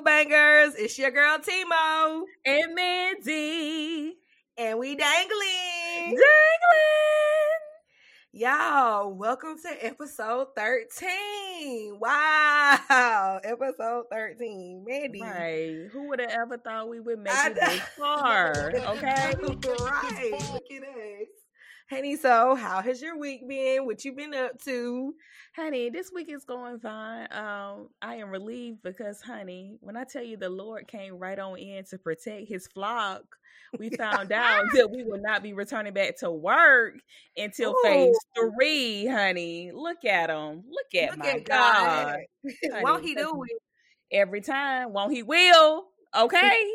Bangers? It's your girl Timo and Mandy, and we dangling, dangling. Y'all, welcome to episode thirteen. Wow, episode thirteen, Mandy. Right? Who would have ever thought we would make it this far? Okay, right? Look at us. Honey, so how has your week been? What you been up to? Honey, this week is going fine. Um, I am relieved because, honey, when I tell you the Lord came right on in to protect his flock, we found out that we will not be returning back to work until Ooh. phase three, honey. Look at him. Look at Look my at God. God. Won't he do it? Every time. Won't he will? Okay.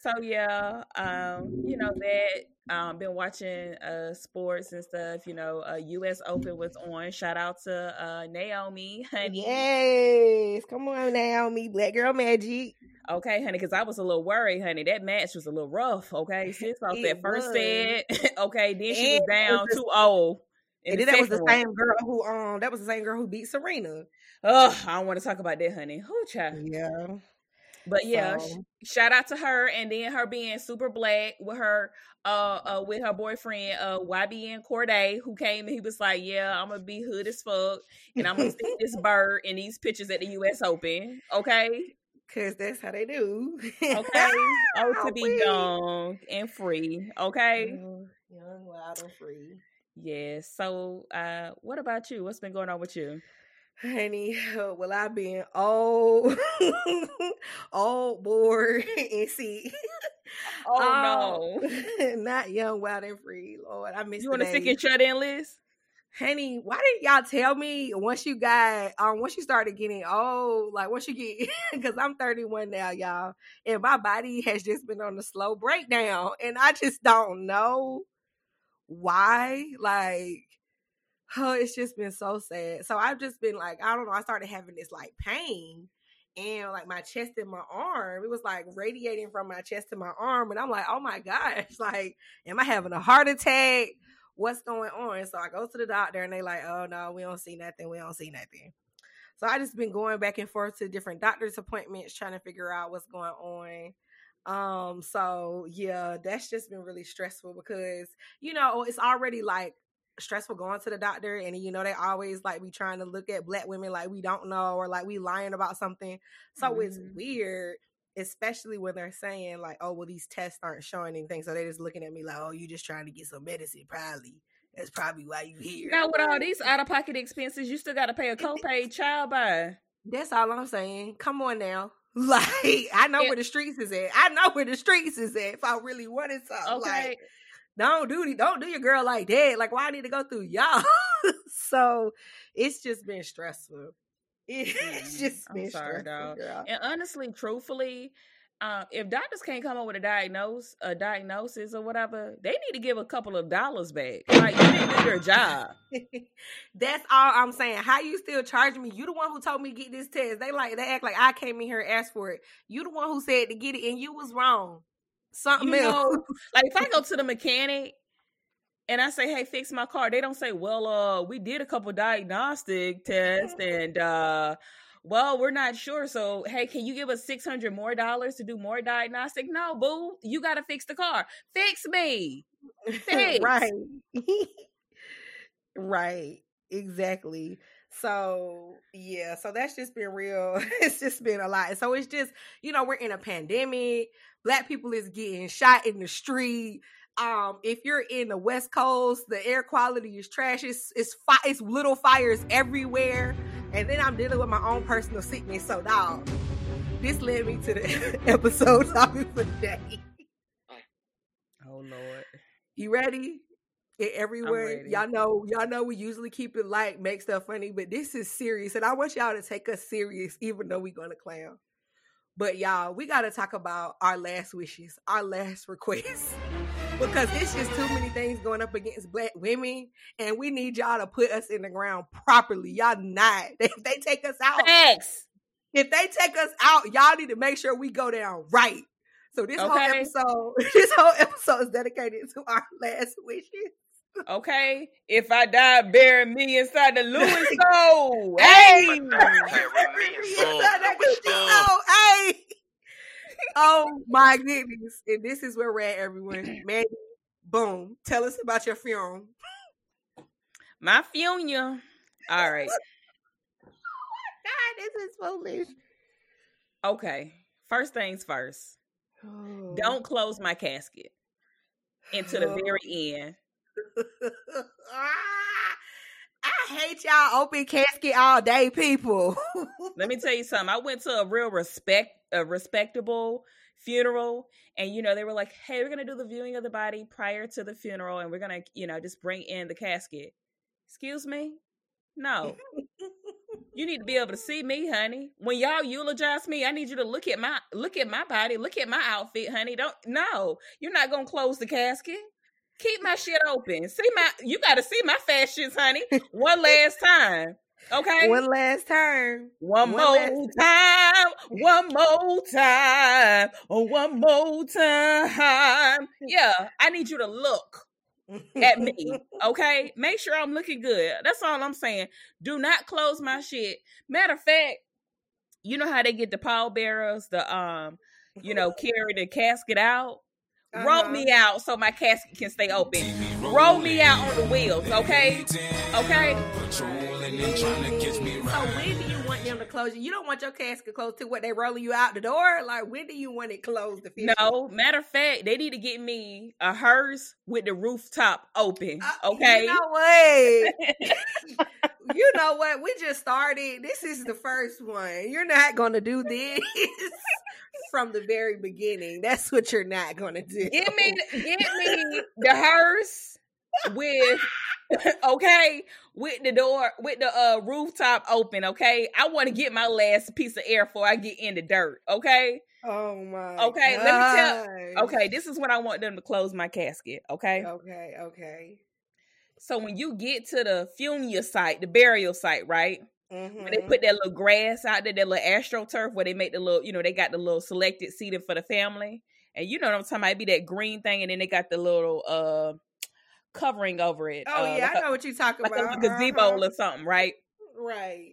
So yeah, um, you know that um, been watching uh sports and stuff. You know, uh, U.S. Open was on. Shout out to uh, Naomi, honey. Yes, come on, Naomi, Black Girl Magic. Okay, honey, because I was a little worried, honey. That match was a little rough. Okay, since off that first was. set. okay, then she and was down two zero. And then that was the same girl who um that was the same girl who beat Serena. Oh, I don't want to talk about that, honey. Who child? Yeah. But yeah, so. sh- shout out to her and then her being super black with her uh, uh with her boyfriend uh YBN Cordae who came and he was like, Yeah, I'm gonna be hood as fuck and I'm gonna see this bird in these pictures at the US Open. Okay. Cause that's how they do. okay. Oh, to be young and free. Okay. Young, young, wild, and free. Yes. Yeah, so uh what about you? What's been going on with you? Honey, well, I've been old, old, bored, and see. Oh um, no, not young, wild, and free. Lord, I miss. You want to stick and shut in list? Honey, why didn't y'all tell me once you got um once you started getting old, like once you get because I'm 31 now, y'all, and my body has just been on a slow breakdown, and I just don't know why. Like oh, it's just been so sad. So I've just been like, I don't know. I started having this like pain and like my chest and my arm. It was like radiating from my chest to my arm. And I'm like, oh my gosh, like, am I having a heart attack? What's going on? So I go to the doctor and they like, oh no, we don't see nothing. We don't see nothing. So I just been going back and forth to different doctor's appointments trying to figure out what's going on. Um, so yeah, that's just been really stressful because, you know, it's already like stressful going to the doctor and you know they always like be trying to look at black women like we don't know or like we lying about something so mm-hmm. it's weird especially when they're saying like oh well these tests aren't showing anything so they're just looking at me like oh you just trying to get some medicine probably that's probably why you here now with all these out-of-pocket expenses you still got to pay a copay child buy that's all i'm saying come on now like I know yeah. where the streets is at. I know where the streets is at. If I really wanted something, okay. Like, don't do don't do your girl like that. Like, why I need to go through y'all? so it's just been stressful. It's just been I'm sorry, stressful, girl. And honestly, truthfully, um, if doctors can't come up with a diagnose, a diagnosis or whatever, they need to give a couple of dollars back. Like you didn't do your job. That's all I'm saying. How you still charging me? You the one who told me get this test. They like they act like I came in here and asked for it. You the one who said to get it, and you was wrong something you else. Know, like if I go to the mechanic and I say, "Hey, fix my car," they don't say, "Well, uh, we did a couple diagnostic tests and uh." Well, we're not sure. So, hey, can you give us six hundred more dollars to do more diagnostic? No, boo. You got to fix the car. Fix me. Fix. right. right. Exactly. So yeah, so that's just been real. it's just been a lot. So it's just, you know, we're in a pandemic. Black people is getting shot in the street. Um, if you're in the West Coast, the air quality is trash. It's it's, fi- it's little fires everywhere. And then I'm dealing with my own personal sickness. So dog, this led me to the episode topic for today. Oh Lord. You ready? It everywhere. Y'all know, y'all know we usually keep it light, make stuff funny, but this is serious. And I want y'all to take us serious, even though we're gonna clown. But y'all, we gotta talk about our last wishes, our last requests. because it's just too many things going up against black women, and we need y'all to put us in the ground properly. Y'all not. If they take us out, Thanks. if they take us out, y'all need to make sure we go down right. So this okay. whole episode, this whole episode is dedicated to our last wishes. Okay, if I die, bury me inside the Louis soul. hey, hey. Oh my goodness! And this is where we're at, everyone. Man, boom. Tell us about your funeral. My funeral. All right. Oh God, this is foolish. Okay. First things first. Oh. Don't close my casket into the very oh. end. Ah, I hate y'all open casket all day, people. Let me tell you something. I went to a real respect, a respectable funeral, and you know they were like, "Hey, we're gonna do the viewing of the body prior to the funeral, and we're gonna, you know, just bring in the casket." Excuse me? No. you need to be able to see me, honey. When y'all eulogize me, I need you to look at my look at my body, look at my outfit, honey. Don't no, you're not gonna close the casket. Keep my shit open. See my you gotta see my fashions, honey. One last time. Okay. One last time. One, one more time. One more time. One more time. Yeah, I need you to look at me. Okay. Make sure I'm looking good. That's all I'm saying. Do not close my shit. Matter of fact, you know how they get the pallbearers, the um, you know, carry the casket out. Uh-huh. Roll me out so my casket can stay open. Roll me out on the wheels, okay? Okay. So when do you want them to close you? You don't want your casket closed to what they rolling you out the door? Like when do you want it closed? No, matter of fact, they need to get me a hearse with the rooftop open. Uh, okay. You know what? you know what? We just started. This is the first one. You're not gonna do this from the very beginning. That's what you're not gonna do. Give me, give me the hearse with okay with the door with the uh rooftop open okay i want to get my last piece of air before i get in the dirt okay oh my okay God. let me tell okay this is what i want them to close my casket okay okay okay so when you get to the funeral site the burial site right Mm-hmm. When they put that little grass out there, that little astroturf where they make the little, you know, they got the little selected seating for the family. And you know what I'm talking about? It'd be that green thing, and then they got the little uh covering over it. Oh uh, yeah, like I know a, what you're talking like about. Like a gazebo uh-huh. or something, right? Right.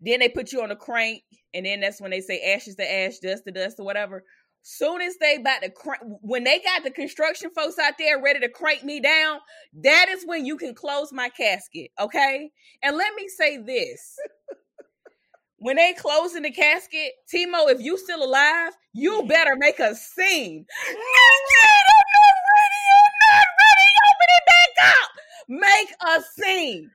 Then they put you on a crank, and then that's when they say ashes to ash, dust to dust, or whatever. Soon as they about to crank, when they got the construction folks out there ready to crank me down, that is when you can close my casket, okay? And let me say this: when they close in the casket, Timo, if you still alive, you better make a scene. I'm not ready. I'm not ready. Open it back up. Make a scene.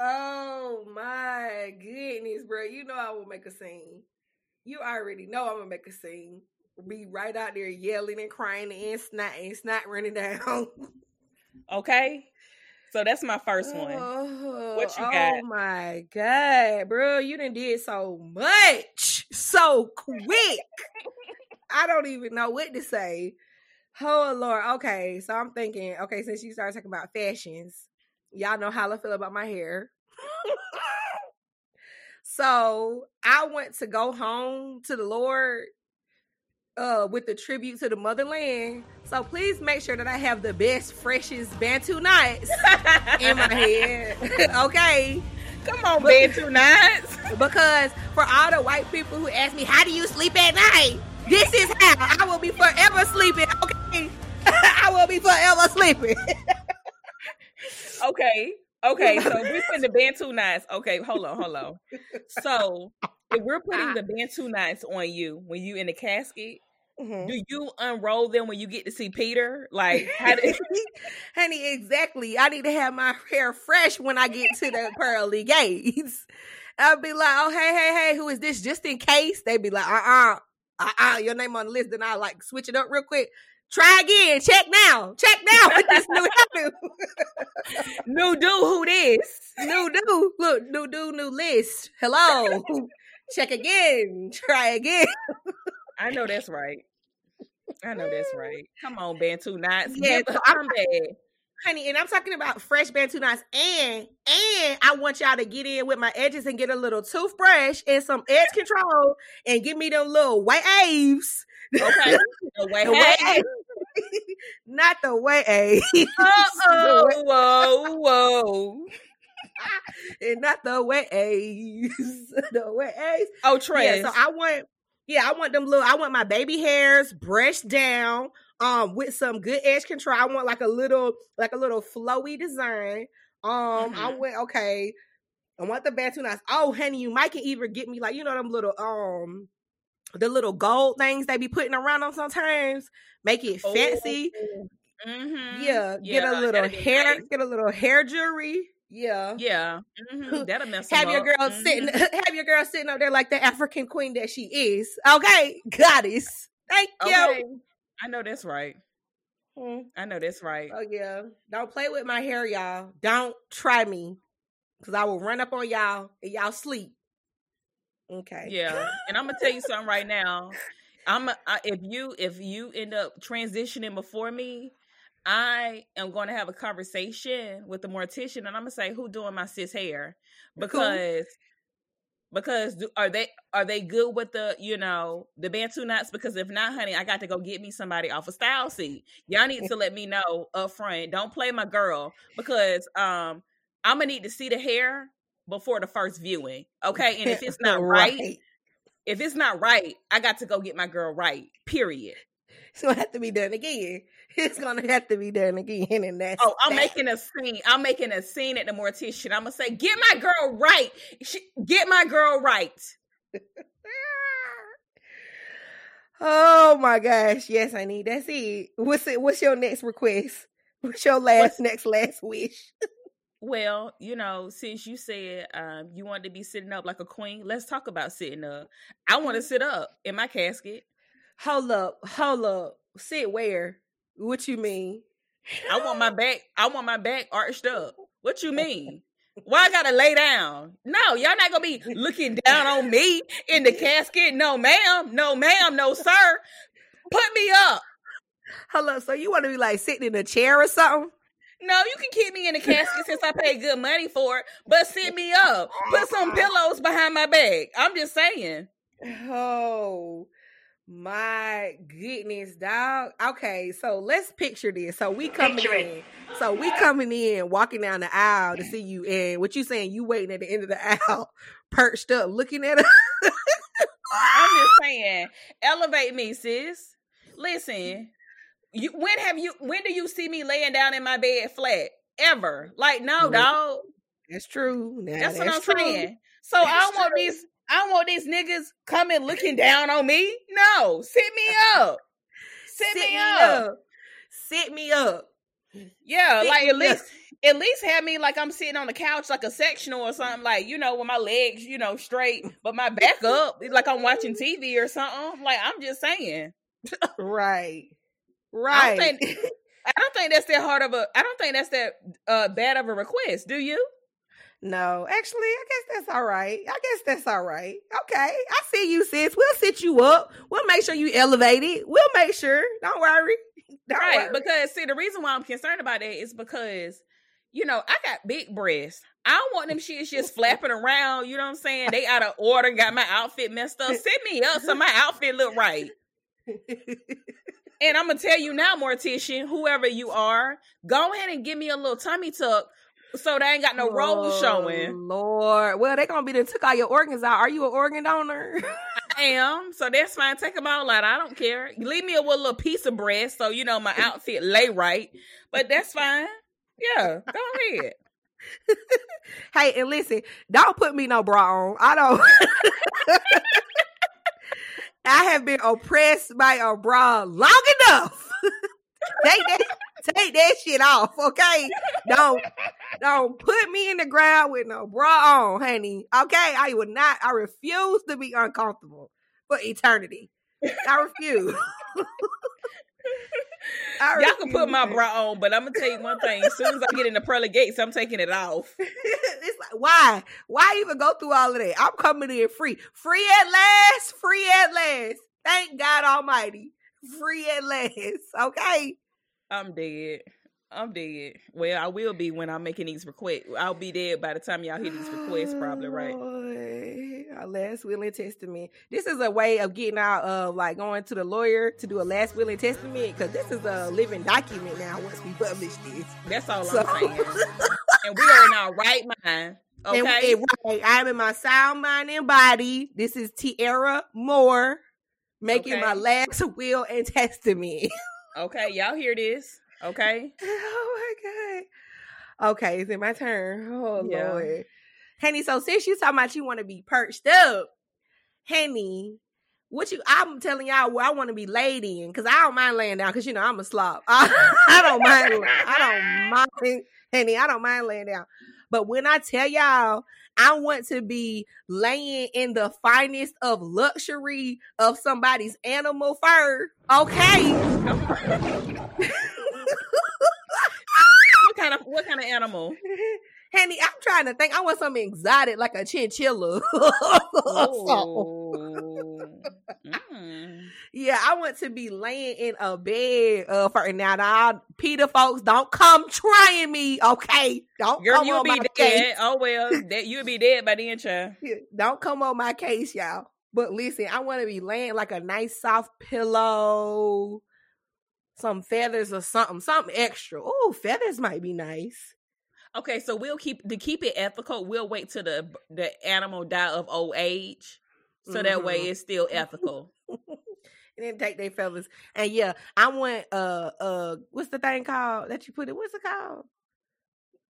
Oh my goodness, bro. You know I will make a scene. You already know I'm gonna make a scene be right out there yelling and crying and snotting, snot running down. okay. So that's my first one. Oh, what you oh, got? Oh my god, bro, you done did so much so quick. I don't even know what to say. Oh Lord. Okay, so I'm thinking. Okay, since you started talking about fashions, y'all know how I feel about my hair. so I went to go home to the Lord uh with the tribute to the motherland. So please make sure that I have the best, freshest Bantu knots in my head. okay. Come on, Bantu knots. because for all the white people who ask me, how do you sleep at night? This is how I will be forever sleeping. Okay. I will be forever sleeping. okay. Okay, so we're putting the Bantu knots. Okay, hold on, hold on. So if we're putting the Bantu knots on you when you in the casket, mm-hmm. do you unroll them when you get to see Peter? Like, how do- honey, exactly. I need to have my hair fresh when I get to the pearly gates. I'll be like, oh, hey, hey, hey, who is this? Just in case. They'd be like, uh uh-uh, uh, uh, your name on the list. Then I like switch it up real quick. Try again. Check now. Check now with this new hairdo. new do who this? New do. Look, new do, new list. Hello. Check again. Try again. I know that's right. I know that's right. Come on, Bantu knots. Yeah, so I'm bad. Honey, and I'm talking about fresh Bantu knots, and and I want y'all to get in with my edges and get a little toothbrush and some edge control and give me them little white aves. Okay, the white Not the way. oh, whoa, whoa. And not the ways. the ways. Oh, Trey. Yeah, so I want yeah, I want them little I want my baby hairs brushed down um with some good edge control. I want like a little like a little flowy design. Um mm-hmm. I went okay. I want the bantu knots. Oh, honey, you might can even get me like you know them little um the little gold things they be putting around them sometimes. Make it fancy. Oh. Mm-hmm. Yeah, yeah, get a little hair, get a little hair jewelry. Yeah, yeah, mm-hmm. that'll mess. have your up. girl mm-hmm. sitting, have your girl sitting up there like the African queen that she is. Okay, goddess. Thank okay. you. I know that's right. Hmm. I know that's right. Oh yeah, don't play with my hair, y'all. Don't try me, cause I will run up on y'all and y'all sleep. Okay. Yeah, and I'm gonna tell you something right now. I'm a, I, if you if you end up transitioning before me, I am going to have a conversation with the mortician, and I'm gonna say who doing my sis hair because because do, are they are they good with the you know the bantu knots? Because if not, honey, I got to go get me somebody off a of StyleSeat. Y'all need to let me know up front. Don't play my girl because um I'm gonna need to see the hair before the first viewing. Okay, and if it's not right, right if it's not right, I got to go get my girl right. Period. It's gonna have to be done again. It's gonna have to be done again, and that's. Oh, I'm that. making a scene. I'm making a scene at the mortician. I'm gonna say, "Get my girl right. Get my girl right." oh my gosh! Yes, I need. That's it. What's it? What's your next request? What's your last What's, next last wish? Well, you know, since you said um, you wanted to be sitting up like a queen, let's talk about sitting up. I want to mm-hmm. sit up in my casket. Hold up, hold up. Sit where? What you mean? I want my back. I want my back arched up. What you mean? Why I gotta lay down? No, y'all not gonna be looking down on me in the casket. No, ma'am. No, ma'am. No, sir. Put me up. Hello. So you want to be like sitting in a chair or something? No, you can keep me in the casket since I paid good money for it, but sit me up. Put some pillows behind my back. I'm just saying. Oh my goodness, dog. Okay, so let's picture this. So we coming picture in. It. So we coming in, walking down the aisle to see you, and what you saying? You waiting at the end of the aisle, perched up, looking at us. I'm just saying, elevate me, sis. Listen, you when have you when do you see me laying down in my bed flat? Ever. Like, no, dog. That's true. Now, that's, that's, what I'm true. saying. So that's I true. want these I don't want these niggas coming looking down on me. No, sit me up. Sit, sit me, up. up. Sit me up. Yeah, sit like at least up. at least have me like I'm sitting on the couch like a sectional or something, like, you know, with my legs, you know, straight, but my back up, like I'm watching TV or something. Like I'm just saying. right. Right. I don't think I don't think that's that hard of a I don't think that's that uh bad of a request, do you? No, actually, I guess that's all right. I guess that's all right. Okay. I see you, sis. We'll sit you up. We'll make sure you elevated. We'll make sure. Don't worry. Don't right. Worry. Because see, the reason why I'm concerned about that is because, you know, I got big breasts. I don't want them shits just flapping around. You know what I'm saying? They out of order, got my outfit messed up. Set me up so my outfit look right. And I'm gonna tell you now, mortician, whoever you are, go ahead and give me a little tummy tuck so they ain't got no rolls oh, showing. Lord, well, they gonna be they took all your organs out. Are you an organ donor? I am, so that's fine. Take them all out. I don't care. Leave me a little piece of breast so you know my outfit lay right. But that's fine. Yeah, go ahead. hey, and listen, don't put me no bra on. I don't. I have been oppressed by a bra long enough. take that, take that shit off, okay? Don't, don't put me in the ground with no bra on, honey. Okay, I would not. I refuse to be uncomfortable for eternity. I refuse. Y'all can put my bra on, but I'm gonna tell you one thing. As soon as I get in the pearly gates, I'm taking it off. it's like, why? Why even go through all of that? I'm coming in free. Free at last. Free at last. Thank God Almighty. Free at last. Okay. I'm dead. I'm dead. Well, I will be when I'm making these requests. I'll be dead by the time y'all hear these requests, probably, right? A last will and testament. This is a way of getting out of like going to the lawyer to do a last will and testament because this is a living document now once we publish this. That's all so. I'm saying. and we are in our right mind. Okay. And, and, right, I'm in my sound mind and body. This is Tiara Moore making okay. my last will and testament. okay, y'all hear this? Okay. Oh my god. Okay, is it my turn? Oh yeah. lord. Henny, so since you talking about you want to be perched up, Henny, what you I'm telling y'all where I want to be laid in because I don't mind laying down because you know I'm a slop. I, I don't mind. I don't mind, Henny. I don't mind laying down. But when I tell y'all, I want to be laying in the finest of luxury of somebody's animal fur. Okay. What kind of what kind of animal? Henny, I'm trying to think. I want something exotic like a chinchilla. mm. Yeah, I want to be laying in a bed uh, for now. Now, PETA folks, don't come trying me, okay? Don't Girl, come you'll on be my dead. Case. Oh well, that you'll be dead by then, child. Don't come on my case, y'all. But listen, I want to be laying like a nice soft pillow, some feathers or something, something extra. Oh, feathers might be nice. Okay, so we'll keep to keep it ethical. We'll wait till the the animal die of old age, so mm-hmm. that way mm-hmm. it's still ethical. and then take their feathers. And yeah, I want uh uh what's the thing called that you put it? What's it called?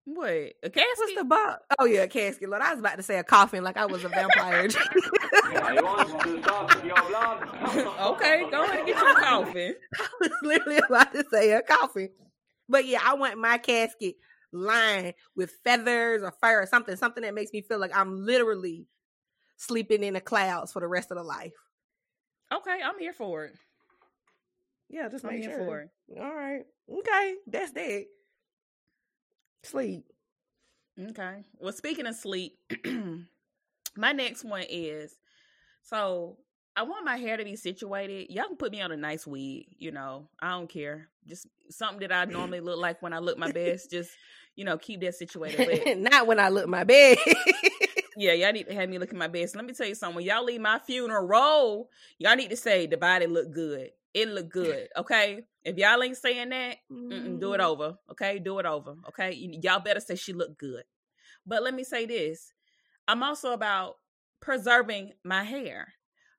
What a casket? What's the box? Oh yeah, a casket. Lord, I was about to say a coffin, like I was a vampire. okay, go ahead and get your coffin. I was literally about to say a coffin, but yeah, I want my casket lined with feathers or fur or something, something that makes me feel like I'm literally sleeping in the clouds for the rest of the life. Okay, I'm here for it. Yeah, just make sure. For it. All right. Okay, that's that. Sleep. Okay. Well, speaking of sleep, my next one is so I want my hair to be situated. Y'all can put me on a nice wig, you know. I don't care. Just something that I normally look like when I look my best. Just you know, keep that situated. But, Not when I look my best. yeah, y'all need to have me look at my best. Let me tell you something. When y'all leave my funeral, roll, y'all need to say the body look good. It look good. Okay. If y'all ain't saying that, do it mm. over. Okay. Do it over. Okay. y'all better say she look good. But let me say this. I'm also about preserving my hair.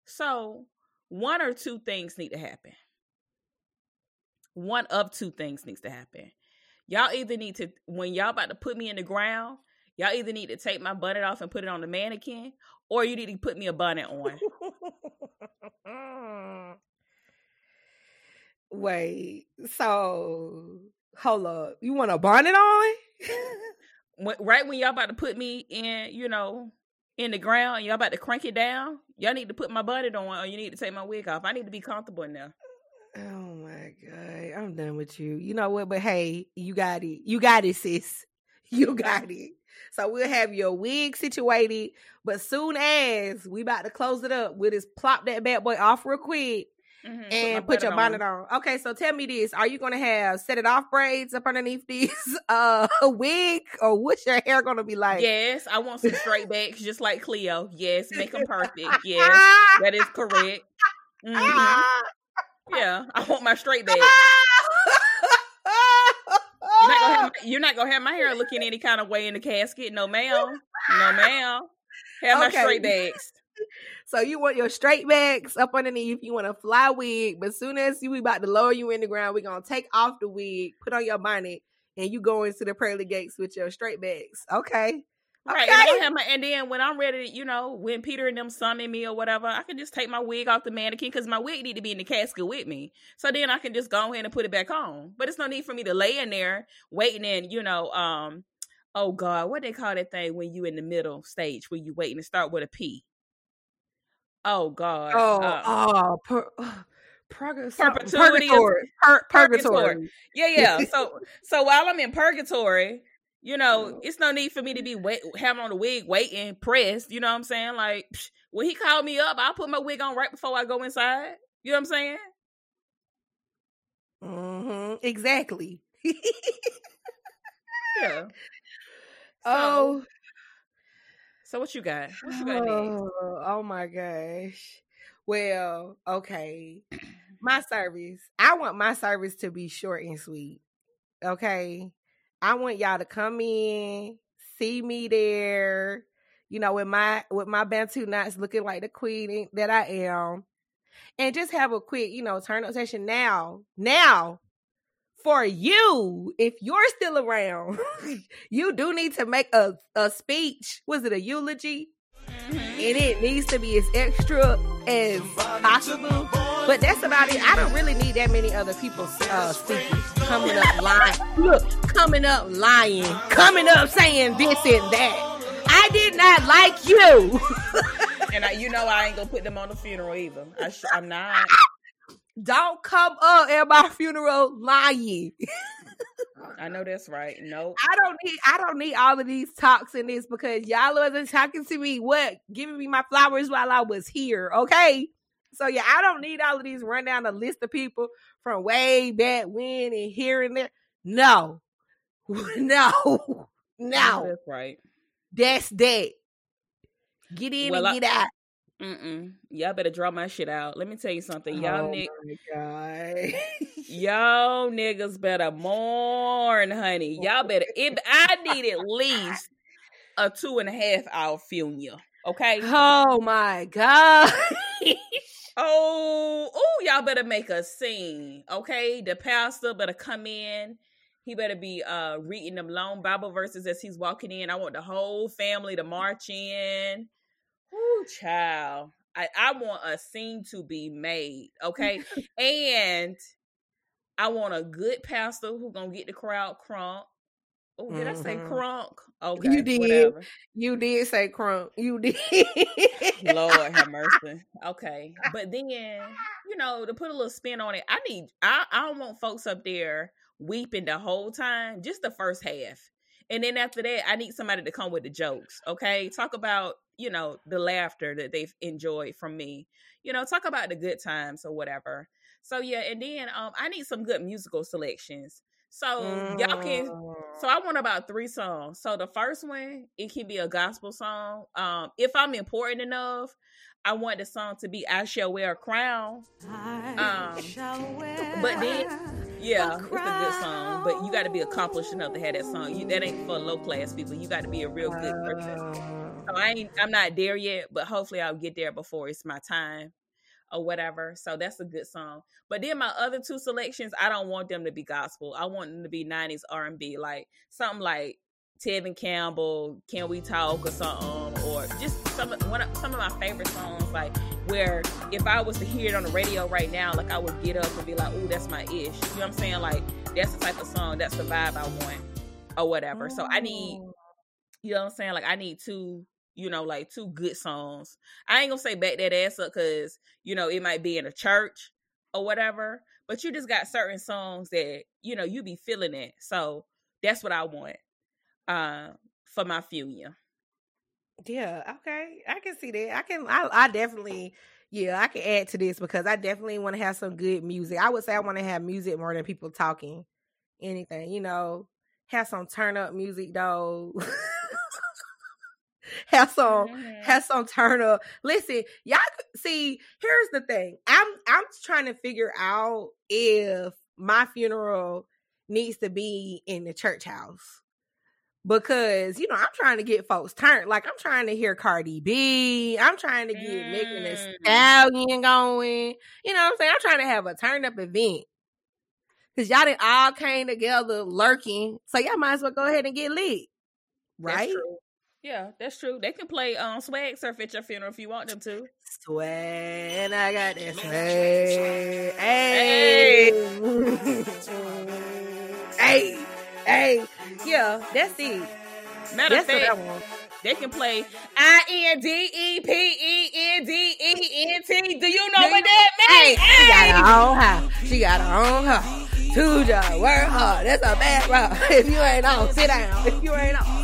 So one or two things need to happen. One of two things needs to happen. Y'all either need to when y'all about to put me in the ground, y'all either need to take my bonnet off and put it on the mannequin, or you need to put me a bonnet on. Wait, so hold up. You want a bonnet on? right when y'all about to put me in, you know, in the ground, y'all about to crank it down. Y'all need to put my bonnet on, or you need to take my wig off. I need to be comfortable now. Oh my god, I'm done with you. You know what? But hey, you got it. You got it, sis. You got it. So we'll have your wig situated, but soon as we about to close it up, we'll just plop that bad boy off real quick mm-hmm. and put, put your bonnet on. on. Okay, so tell me this: Are you gonna have set it off braids up underneath these uh wig, or what's your hair gonna be like? Yes, I want some straight backs, just like Cleo. Yes, make them perfect. Yes, that is correct. Mm-hmm. Yeah, I want my straight back. You're not, gonna have my, you're not gonna have my hair looking any kind of way in the casket. No, ma'am. No, ma'am. Have okay. my straight backs. So you want your straight backs up underneath. You want a fly wig, but as soon as you we about to lower you in the ground, we're gonna take off the wig, put on your bonnet, and you go into the pearly gates with your straight backs. Okay. Right, okay. and, my, and then when I'm ready, to, you know, when Peter and them summon me or whatever, I can just take my wig off the mannequin because my wig need to be in the casket with me. So then I can just go ahead and put it back on. But it's no need for me to lay in there waiting and you know, um, oh God, what they call that thing when you in the middle stage where you waiting to start with a P? Oh God. Oh, uh, oh, per, perpetuity. Purgatory. Per, purgatory. Yeah, yeah. so so while I'm in purgatory, you know, it's no need for me to be wait, having on the wig, waiting, pressed. You know what I'm saying? Like psh, when he called me up, I'll put my wig on right before I go inside. You know what I'm saying? Mm-hmm. Exactly. yeah. So, oh. So what you got? What you got oh, oh my gosh. Well, okay. My service. I want my service to be short and sweet. Okay. I want y'all to come in, see me there, you know, with my with my Bantu knots looking like the queen that I am. And just have a quick, you know, turn up session now. Now, for you, if you're still around, you do need to make a, a speech. Was it a eulogy? Mm-hmm. And it needs to be as extra as possible. But that's about it. I don't really need that many other people uh, speaking, coming up lying. Look, coming up lying, coming up saying this and that. I did not like you. and I, you know, I ain't gonna put them on the funeral either. I am not. Don't come up at my funeral lying. I know that's right. No, I don't need. I don't need all of these talks in this because y'all wasn't talking to me. What giving me my flowers while I was here? Okay. So yeah, I don't need all of these run down the list of people from way back when and here and there. No, no, no. That's right. That's that. Get in well, and get out. Mm-mm. Y'all better draw my shit out. Let me tell you something. Y'all oh niggas. y'all niggas better mourn, honey. Y'all better if I need at least a two and a half hour funeral. Okay. Oh my god. oh, oh, y'all better make a scene. Okay. The pastor better come in. He better be uh reading them long Bible verses as he's walking in. I want the whole family to march in. Ooh, child. I, I want a scene to be made, okay? and I want a good pastor who gonna get the crowd crunk. Oh, did mm-hmm. I say mm-hmm. crunk? Okay, you did. Whatever. You did say crunk. You did. Lord have mercy. Okay, but then you know to put a little spin on it, I need. I I don't want folks up there weeping the whole time. Just the first half. And then after that, I need somebody to come with the jokes. Okay. Talk about, you know, the laughter that they've enjoyed from me. You know, talk about the good times or whatever. So yeah, and then um I need some good musical selections. So mm. y'all can so I want about three songs. So the first one, it can be a gospel song. Um, if I'm important enough, I want the song to be I Shall Wear a Crown. Um, but then yeah, it's a good song, but you got to be accomplished enough to have that song. You, that ain't for low class people. You got to be a real good person. So I ain't, I'm not there yet, but hopefully I'll get there before it's my time or whatever. So that's a good song. But then my other two selections, I don't want them to be gospel. I want them to be 90s R&B, like something like Tevin Campbell, Can We Talk or something, or just some one of, some of my favorite songs, like where if I was to hear it on the radio right now, like I would get up and be like, "Ooh, that's my ish." You know what I'm saying? Like that's the type of song, that's the vibe I want, or whatever. So I need, oh. you know what I'm saying? Like I need two, you know, like two good songs. I ain't gonna say back that ass up because you know it might be in a church or whatever, but you just got certain songs that you know you be feeling it. So that's what I want uh, for my funeral. Yeah, okay. I can see that. I can I, I definitely yeah, I can add to this because I definitely want to have some good music. I would say I want to have music more than people talking anything, you know. Have some turn up music though. have some mm-hmm. have some turn up. Listen, y'all see, here's the thing. I'm I'm trying to figure out if my funeral needs to be in the church house because you know I'm trying to get folks turned. Like I'm trying to hear Cardi B. I'm trying to get mm. Megan Thee Stallion going. You know what I'm saying? I'm trying to have a turn up event. Cause y'all didn't all came together lurking. So y'all might as well go ahead and get lit. Right? Yeah, that's true. They can play um swag surf at your funeral if you want them to. Swag, I got that swag. Hey. Hey. hey. Hey, yeah, that's it. Matter of fact, they can play I N D E P E N D E N T. Do you know what that means? Hey, she got her own house. She got her own house. Two jobs, work hard. That's a bad route. If you ain't on, sit down. If you ain't on, sit down.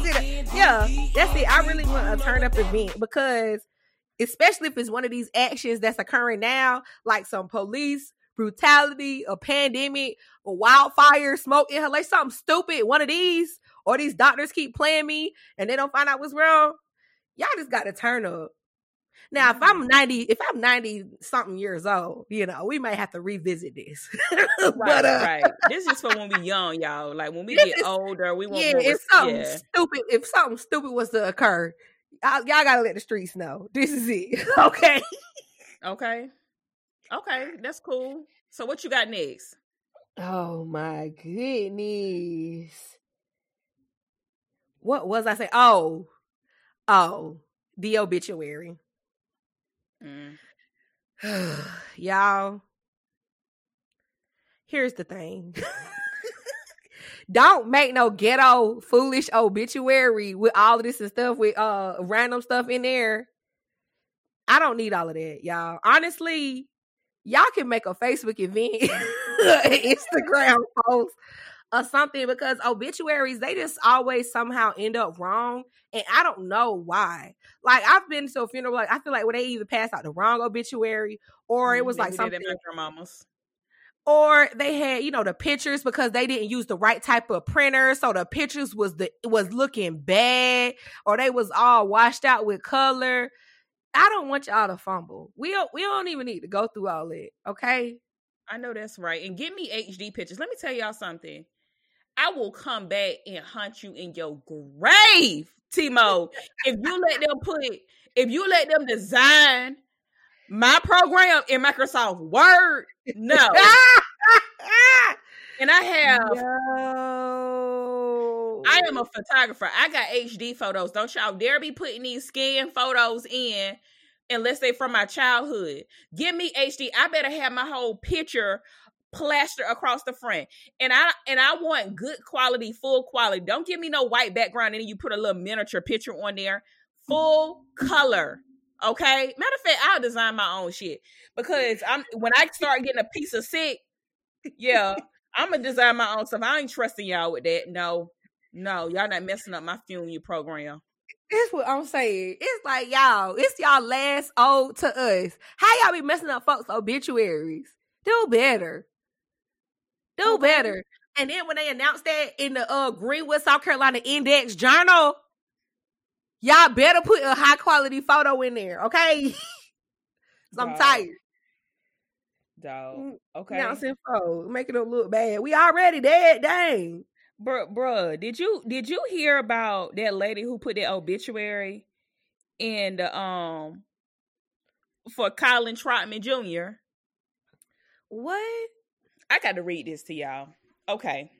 Yeah, that's it. I really want a turn up event because, especially if it's one of these actions that's occurring now, like some police brutality, a pandemic, a wildfire, smoke inhalation, something stupid, one of these, or these doctors keep playing me and they don't find out what's wrong. y'all just got to turn up. Now, if I'm 90, if I'm 90 something years old, you know, we might have to revisit this. right, but, uh, right. This is for when we young, y'all. Like when we get is, older, we want yeah, more. If something yeah. stupid, if something stupid was to occur, y'all, y'all gotta let the streets know. This is it. okay. Okay. Okay, that's cool. So what you got next? Oh my goodness. What was I saying? Oh, oh, the obituary. Mm. Y'all, here's the thing. Don't make no ghetto foolish obituary with all of this and stuff with uh random stuff in there. I don't need all of that, y'all. Honestly, y'all can make a Facebook event, Instagram post, or something because obituaries they just always somehow end up wrong and i don't know why like i've been to a funeral like i feel like when they either passed out the wrong obituary or it was mm-hmm. Maybe like something mamas or they had you know the pictures because they didn't use the right type of printer so the pictures was the was looking bad or they was all washed out with color i don't want y'all to fumble we don't we don't even need to go through all that okay I know that's right. And give me HD pictures. Let me tell y'all something. I will come back and hunt you in your grave, Timo. if you let them put, if you let them design my program in Microsoft Word, no. and I have, Yo. I am a photographer. I got HD photos. Don't y'all dare be putting these scan photos in unless they from my childhood. Give me HD. I better have my whole picture plaster across the front. And I and I want good quality, full quality. Don't give me no white background and you put a little miniature picture on there. Full color. Okay. Matter of fact, I'll design my own shit. Because I'm when I start getting a piece of sick, yeah, I'm gonna design my own stuff. I ain't trusting y'all with that. No, no, y'all not messing up my funeral program. That's what I'm saying. It's like y'all, it's y'all last ode to us. How y'all be messing up folks' obituaries? Do better. Do okay. better. And then when they announced that in the uh, Greenwood, South Carolina Index Journal, y'all better put a high quality photo in there, okay? I'm tired. Dog. Mm, okay. Announcing photo, making it look bad. We already dead. Dang. Bruh, bruh, did you did you hear about that lady who put that obituary in the um for Colin Trotman Jr.? What? I got to read this to y'all. Okay.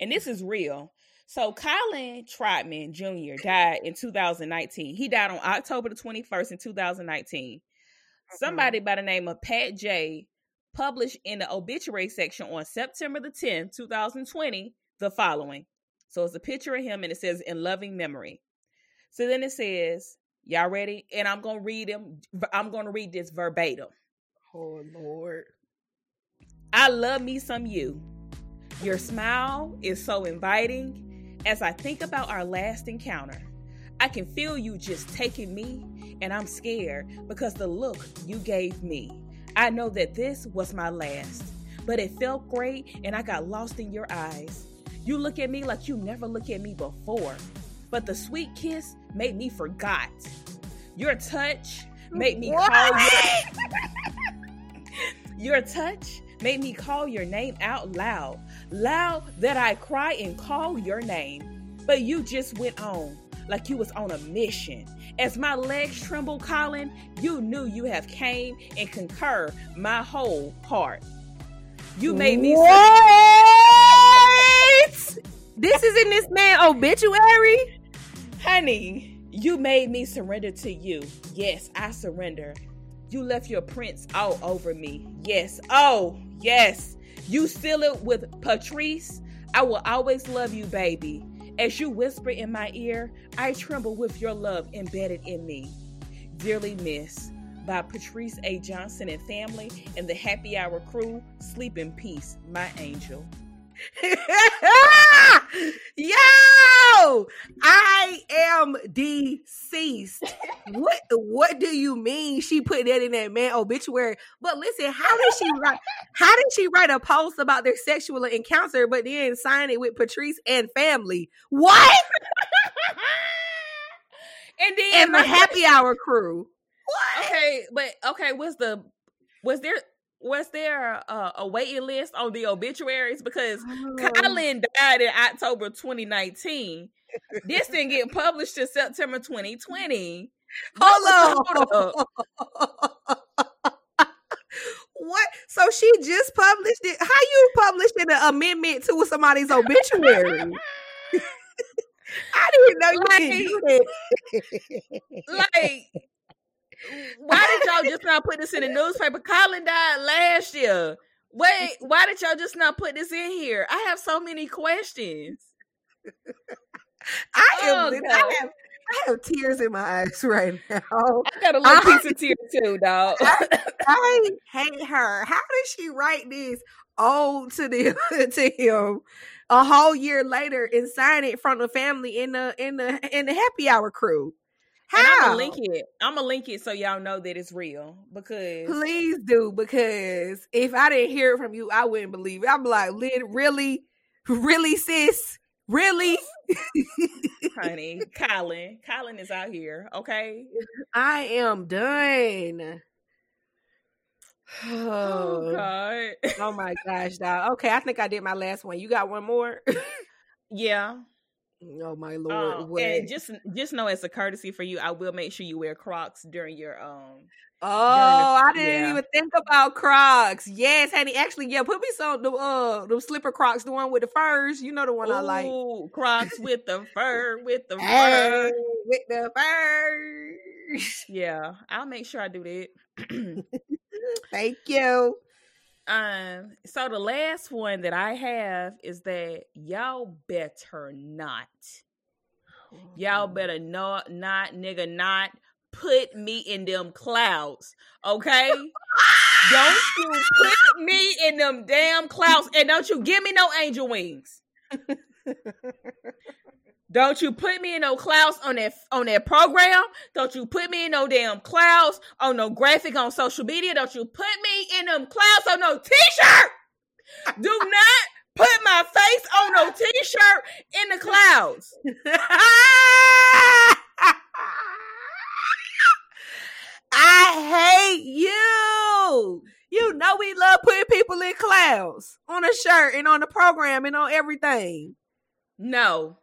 And this is real. So Colin Trotman Jr. died in 2019. He died on October the 21st in 2019. Mm-hmm. Somebody by the name of Pat J published in the obituary section on September the 10th, 2020, the following. So it's a picture of him and it says in loving memory. So then it says, y'all ready? And I'm going to read him. I'm going to read this verbatim. Oh Lord. I love me some you. Your smile is so inviting. As I think about our last encounter, I can feel you just taking me, and I'm scared because the look you gave me. I know that this was my last, but it felt great, and I got lost in your eyes. You look at me like you never look at me before, but the sweet kiss made me forgot. Your touch made me what? call your, your touch made me call your name out loud, loud that I cry and call your name. But you just went on like you was on a mission. As my legs tremble, Colin, you knew you have came and concur my whole heart. You made me what? this is in this man obituary, honey. You made me surrender to you. Yes, I surrender. You left your prints all over me. Yes. Oh, yes. You seal it with Patrice. I will always love you, baby. As you whisper in my ear, I tremble with your love embedded in me. Dearly Miss by Patrice A. Johnson and family and the Happy Hour crew. Sleep in peace, my angel. Yo, I am deceased. what what do you mean she put that in that man obituary? But listen, how did she write how did she write a post about their sexual encounter but then sign it with Patrice and family? What? and then and the happy hour crew. What? Okay, but okay, was the was there was there a, a waiting list on the obituaries because oh. Colin died in October 2019. this didn't get published in September 2020. Hold on. what? So she just published it. How you published an amendment to somebody's obituary? I didn't know you like, didn't do that. like, why did y'all just not put this in the newspaper? Colin died last year. Wait, why did y'all just not put this in here? I have so many questions. I am. Oh, I have. I have tears in my eyes right now. I got a little I, piece of tear too, dog. I, I, hate her. How did she write this ode to the to him a whole year later and sign it from the family in the in the in the happy hour crew? How? And I'm gonna link it. I'm gonna link it so y'all know that it's real. Because please do. Because if I didn't hear it from you, I wouldn't believe it. I'm like, really, really, sis, really, honey. Colin, Colin is out here. Okay, I am done. Oh, God. oh my gosh, dog. Okay, I think I did my last one. You got one more? yeah. Oh my lord! Um, and just just know as a courtesy for you, I will make sure you wear Crocs during your um. Oh, the, I didn't yeah. even think about Crocs. Yes, honey. Actually, yeah, put me some the uh the slipper Crocs, the one with the furs. You know the one Ooh, I like. Crocs with the fur, with the fur, with the fur. Yeah, I'll make sure I do that. Thank you. Um, so the last one that I have is that y'all better not. Y'all better not, not, nigga, not put me in them clouds. Okay? don't you put me in them damn clouds and don't you give me no angel wings. Don't you put me in no clouds on that on that program. Don't you put me in no damn clouds on no graphic on social media. Don't you put me in them clouds on no t-shirt. Do not put my face on no t-shirt in the clouds. I hate you. You know we love putting people in clouds on a shirt and on the program and on everything. No,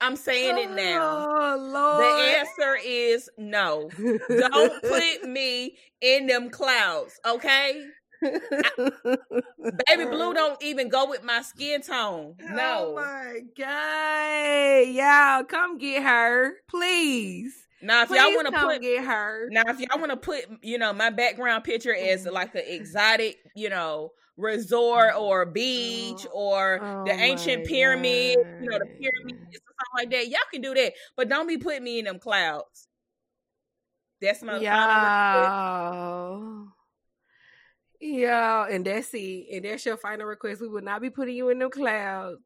I'm saying it now. Oh, Lord. The answer is no. Don't put me in them clouds, okay? I, baby blue don't even go with my skin tone. No. Oh my god. Y'all come get her, please. Now if please y'all want to put get her. Now if y'all want to put, you know, my background picture as mm. like an exotic, you know, resort or beach or oh the ancient pyramid, God. you know, the pyramids like that, y'all can do that. But don't be putting me in them clouds. That's my yeah. Yeah, and that's it. And that's your final request. We will not be putting you in them clouds.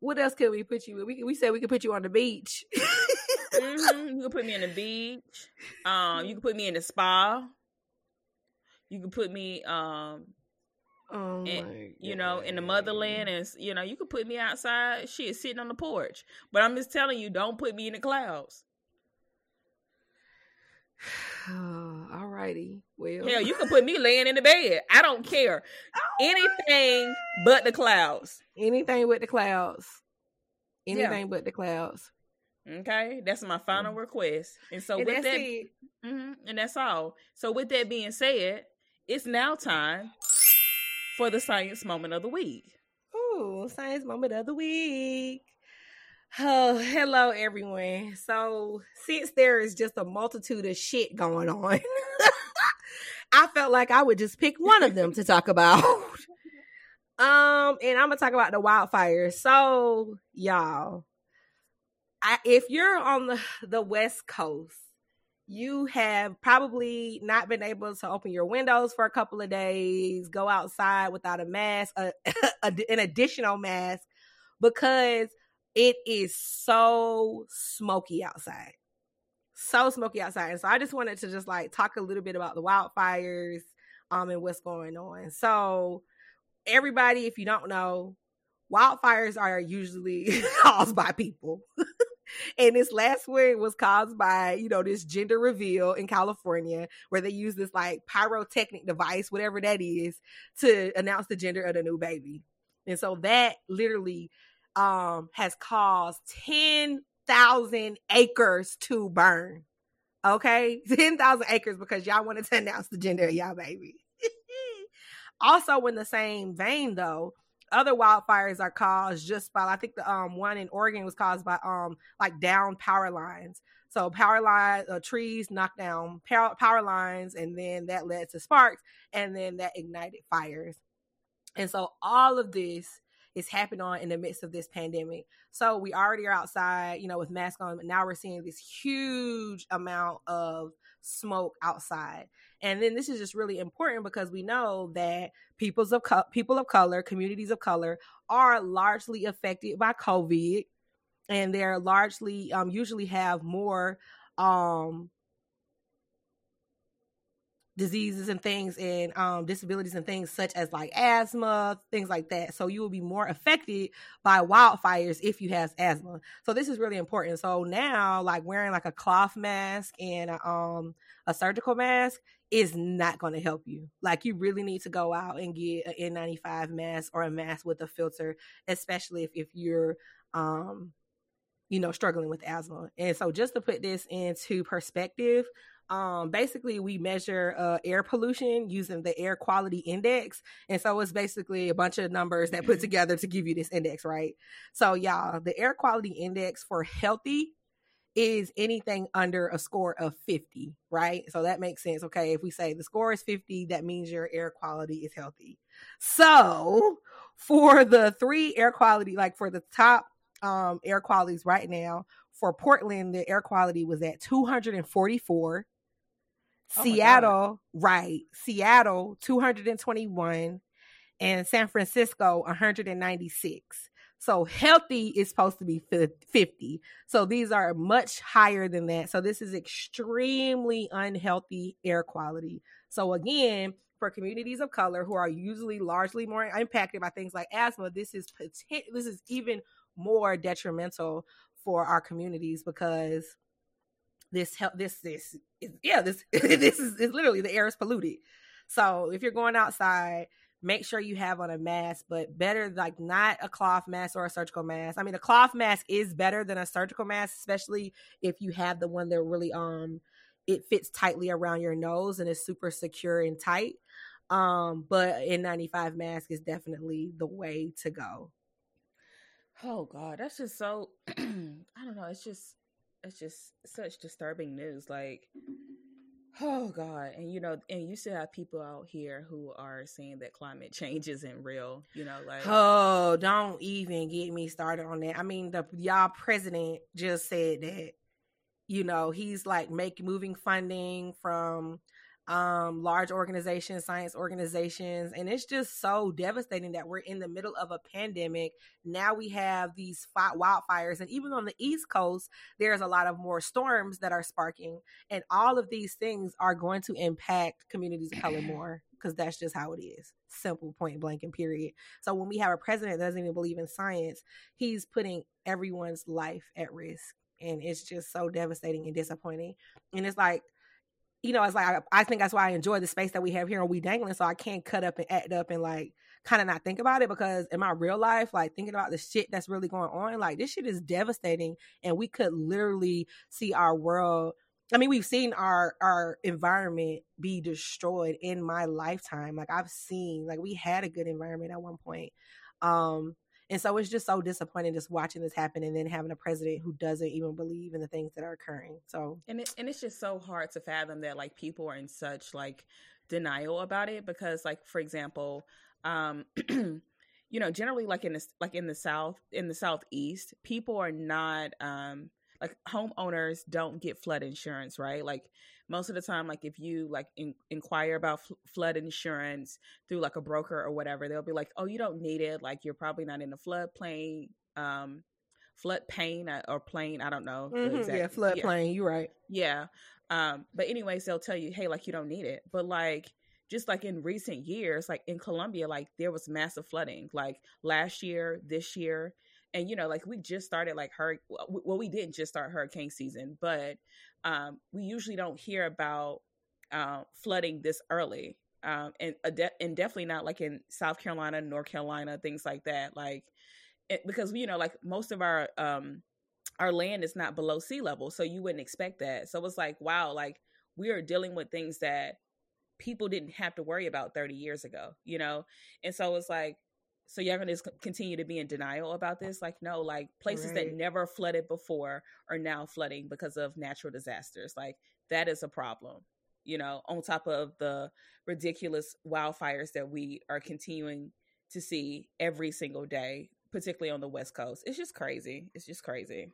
What else can we put you in? We we said we could put you on the beach. mm-hmm. You can put me in the beach. Um, you can put me in the spa. You can put me um Oh and, you know, in the motherland, and you know, you could put me outside, shit, sitting on the porch. But I'm just telling you, don't put me in the clouds. All righty. Well, hell, you can put me laying in the bed. I don't care. Oh Anything but the clouds. Anything but the clouds. Anything yeah. but the clouds. Okay, that's my final request. And so and with that, mm-hmm, and that's all. So with that being said, it's now time for the science moment of the week. Ooh, science moment of the week. Oh, hello everyone. So, since there is just a multitude of shit going on, I felt like I would just pick one of them to talk about. um, and I'm gonna talk about the wildfires. So, y'all, I, if you're on the the West Coast, you have probably not been able to open your windows for a couple of days, go outside without a mask, a, a, an additional mask, because it is so smoky outside. So smoky outside. And so I just wanted to just like talk a little bit about the wildfires um and what's going on. So everybody, if you don't know, wildfires are usually caused by people. and this last one was caused by, you know, this gender reveal in California where they use this like pyrotechnic device, whatever that is, to announce the gender of the new baby. And so that literally um has caused 10,000 acres to burn. Okay? 10,000 acres because y'all wanted to announce the gender of y'all baby. also in the same vein though, other wildfires are caused just by I think the um one in Oregon was caused by um like down power lines. So power lines, uh, trees knocked down power, power lines, and then that led to sparks, and then that ignited fires. And so all of this is happening on in the midst of this pandemic. So we already are outside, you know, with masks on. Now we're seeing this huge amount of smoke outside. And then this is just really important because we know that peoples of co- people of color, communities of color are largely affected by COVID and they're largely um usually have more um diseases and things and um, disabilities and things such as like asthma, things like that. So you will be more affected by wildfires if you have asthma. So this is really important. So now, like wearing like a cloth mask and a, um, a surgical mask is not going to help you. Like you really need to go out and get an N95 mask or a mask with a filter, especially if, if you're um you know struggling with asthma. And so just to put this into perspective, um, basically we measure uh, air pollution using the air quality index and so it's basically a bunch of numbers that put mm-hmm. together to give you this index right? So y'all the air quality index for healthy is anything under a score of 50 right? So that makes sense. Okay if we say the score is 50 that means your air quality is healthy. So for the three air quality like for the top um air qualities right now for portland the air quality was at 244 Oh Seattle, right. Seattle, 221, and San Francisco, 196. So healthy is supposed to be 50. So these are much higher than that. So this is extremely unhealthy air quality. So again, for communities of color who are usually largely more impacted by things like asthma, this is this is even more detrimental for our communities because this help this this is, yeah this this is, is literally the air is polluted. So if you're going outside make sure you have on a mask but better like not a cloth mask or a surgical mask. I mean a cloth mask is better than a surgical mask especially if you have the one that really um it fits tightly around your nose and is super secure and tight. Um but n95 mask is definitely the way to go. Oh god that's just so i don't know it's just it's just such disturbing news. Like, oh God. And you know, and you still have people out here who are saying that climate change isn't real, you know, like Oh, don't even get me started on that. I mean, the y'all president just said that, you know, he's like making moving funding from um, large organizations, science organizations. And it's just so devastating that we're in the middle of a pandemic. Now we have these fi- wildfires. And even on the East Coast, there's a lot of more storms that are sparking. And all of these things are going to impact communities of color more because that's just how it is. Simple, point blank, and period. So when we have a president that doesn't even believe in science, he's putting everyone's life at risk. And it's just so devastating and disappointing. And it's like, you know, it's like I, I, think that's why I enjoy the space that we have here on We Dangling, so I can't cut up and act up and like kind of not think about it because in my real life, like thinking about the shit that's really going on, like this shit is devastating, and we could literally see our world. I mean, we've seen our our environment be destroyed in my lifetime. Like I've seen, like we had a good environment at one point. Um, and so it's just so disappointing just watching this happen and then having a president who doesn't even believe in the things that are occurring. So and it, and it's just so hard to fathom that like people are in such like denial about it because like for example, um you know, generally like in the like in the south in the southeast, people are not um like homeowners don't get flood insurance, right? Like most of the time like if you like in, inquire about f- flood insurance through like a broker or whatever they'll be like oh you don't need it. Like you're probably not in the floodplain um flood pain uh, or plane i don't know mm-hmm, exact, yeah. floodplain yeah. you're right. Yeah um but anyways they'll tell you hey like you don't need it. But like just like in recent years like in columbia like there was massive flooding. Like last year this year and you know like we just started like her well we didn't just start hurricane season but um we usually don't hear about uh, flooding this early um and and definitely not like in south carolina north carolina things like that like it, because you know like most of our um our land is not below sea level so you wouldn't expect that. So it's like wow like we are dealing with things that people didn't have to worry about 30 years ago you know? And so it's like so y'all gonna continue to be in denial about this? Like no like places right. that never flooded before are now flooding because of natural disasters. Like that is a problem you know on top of the ridiculous wildfires that we are continuing to see every single day particularly on the west coast. It's just crazy. It's just crazy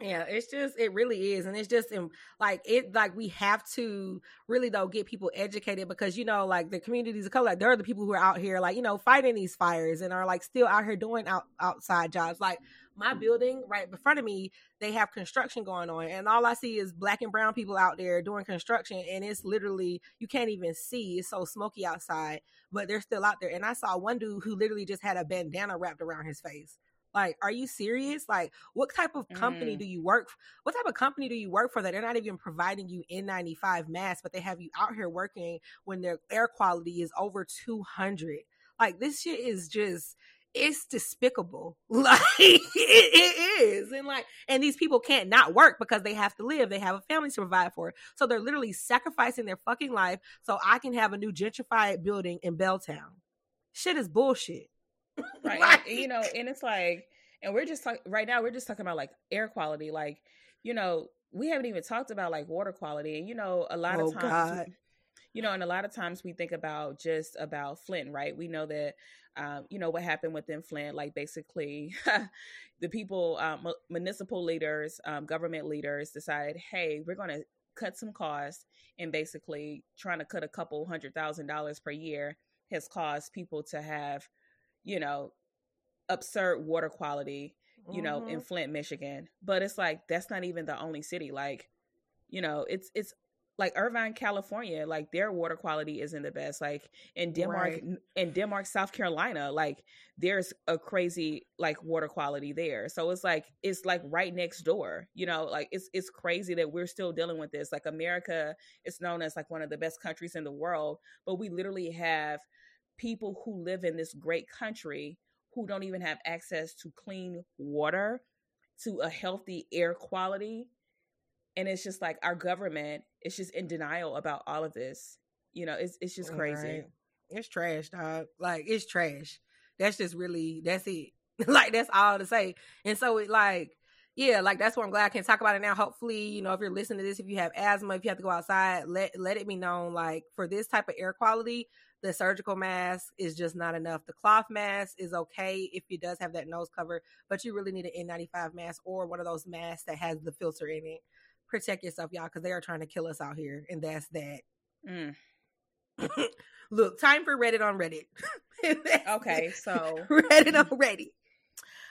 yeah, it's just it really is, and it's just in, like it like we have to really though get people educated because you know like the communities of color, like they're the people who are out here like you know fighting these fires and are like still out here doing out outside jobs. Like my building right in front of me, they have construction going on, and all I see is black and brown people out there doing construction, and it's literally you can't even see. It's so smoky outside, but they're still out there. And I saw one dude who literally just had a bandana wrapped around his face. Like, are you serious? Like, what type of company mm. do you work? What type of company do you work for that they're not even providing you N95 masks, but they have you out here working when their air quality is over 200? Like, this shit is just it's despicable. Like it, it is. And like and these people can't not work because they have to live. They have a family to provide for. So they're literally sacrificing their fucking life so I can have a new gentrified building in Belltown. Shit is bullshit right. Like, and, you know and it's like and we're just talking right now we're just talking about like air quality like you know we haven't even talked about like water quality and you know a lot oh, of times we, you know and a lot of times we think about just about flint right? We know that um, you know what happened within flint like basically the people um, municipal leaders um, government leaders decided hey we're going to cut some costs and basically trying to cut a couple hundred thousand dollars per year has caused people to have you know, absurd water quality, you mm-hmm. know, in mm-hmm. Flint, Michigan. But it's like that's not even the only city. Like, you know, it's it's like Irvine, California, like their water quality isn't the best. Like in Denmark, right. in Denmark, South Carolina, like there's a crazy like water quality there. So it's like it's like right next door. You know, like it's it's crazy that we're still dealing with this. Like America is known as like one of the best countries in the world, but we literally have people who live in this great country who don't even have access to clean water, to a healthy air quality. And it's just like our government is just in denial about all of this. You know, it's it's just crazy. Right. It's trash, dog. Like it's trash. That's just really that's it. like that's all to say. And so it like yeah, like that's why I'm glad I can talk about it now. Hopefully, you know, if you're listening to this, if you have asthma, if you have to go outside, let let it be known. Like for this type of air quality, the surgical mask is just not enough. The cloth mask is okay if it does have that nose cover, but you really need an N95 mask or one of those masks that has the filter in it. Protect yourself, y'all, because they are trying to kill us out here, and that's that. Mm. Look, time for Reddit on Reddit. okay, so Reddit on Reddit.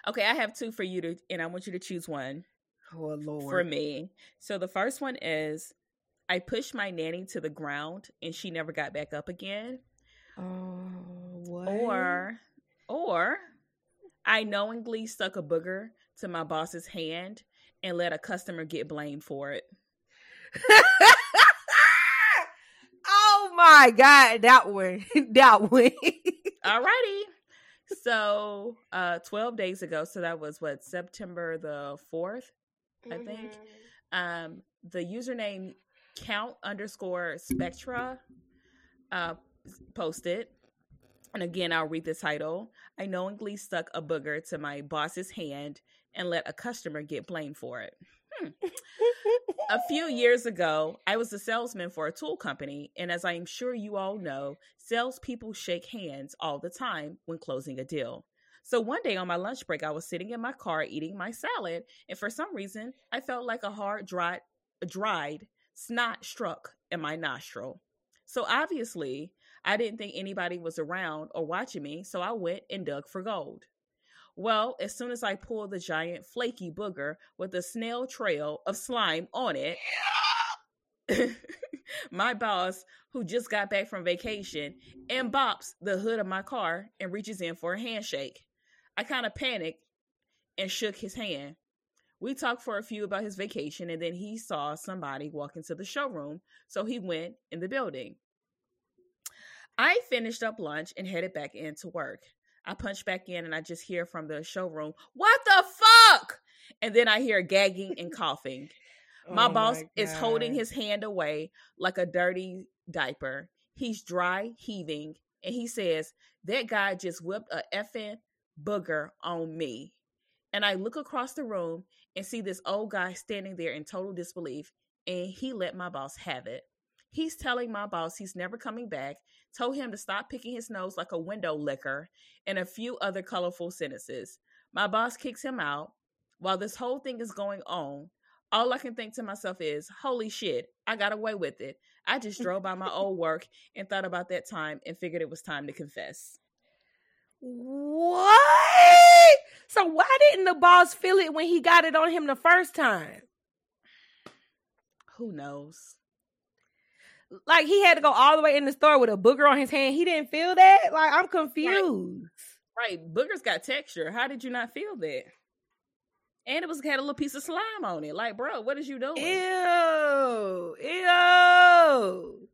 Okay, I have two for you to, and I want you to choose one. Oh Lord, for me. So the first one is, I pushed my nanny to the ground, and she never got back up again. Oh, what? Or, or I knowingly stuck a booger to my boss's hand and let a customer get blamed for it. oh my god, that one, that one. Alrighty. So, uh, twelve days ago, so that was what September the 4th I mm-hmm. think. Um, the username count underscore spectra uh posted. And again, I'll read the title. I knowingly stuck a booger to my boss's hand and let a customer get blamed for it. Hmm. a few years ago, I was a salesman for a tool company, and as I'm sure you all know, salespeople shake hands all the time when closing a deal. So one day on my lunch break, I was sitting in my car eating my salad, and for some reason, I felt like a hard, dried, dried snot struck in my nostril. So obviously, I didn't think anybody was around or watching me, so I went and dug for gold. Well, as soon as I pulled the giant flaky booger with a snail trail of slime on it, my boss, who just got back from vacation, embops the hood of my car and reaches in for a handshake. I kind of panicked and shook his hand. We talked for a few about his vacation, and then he saw somebody walk into the showroom, so he went in the building. I finished up lunch and headed back into work. I punch back in and I just hear from the showroom, What the fuck? And then I hear gagging and coughing. My oh boss my is holding his hand away like a dirty diaper. He's dry, heaving, and he says, That guy just whipped a effing booger on me. And I look across the room and see this old guy standing there in total disbelief, and he let my boss have it. He's telling my boss he's never coming back, told him to stop picking his nose like a window licker, and a few other colorful sentences. My boss kicks him out. While this whole thing is going on, all I can think to myself is, holy shit, I got away with it. I just drove by my old work and thought about that time and figured it was time to confess. What? So why didn't the boss feel it when he got it on him the first time? Who knows? Like he had to go all the way in the store with a booger on his hand. He didn't feel that. Like I'm confused. Right, right. boogers got texture. How did you not feel that? And it was had a little piece of slime on it. Like, bro, what is you doing? Ew, ew,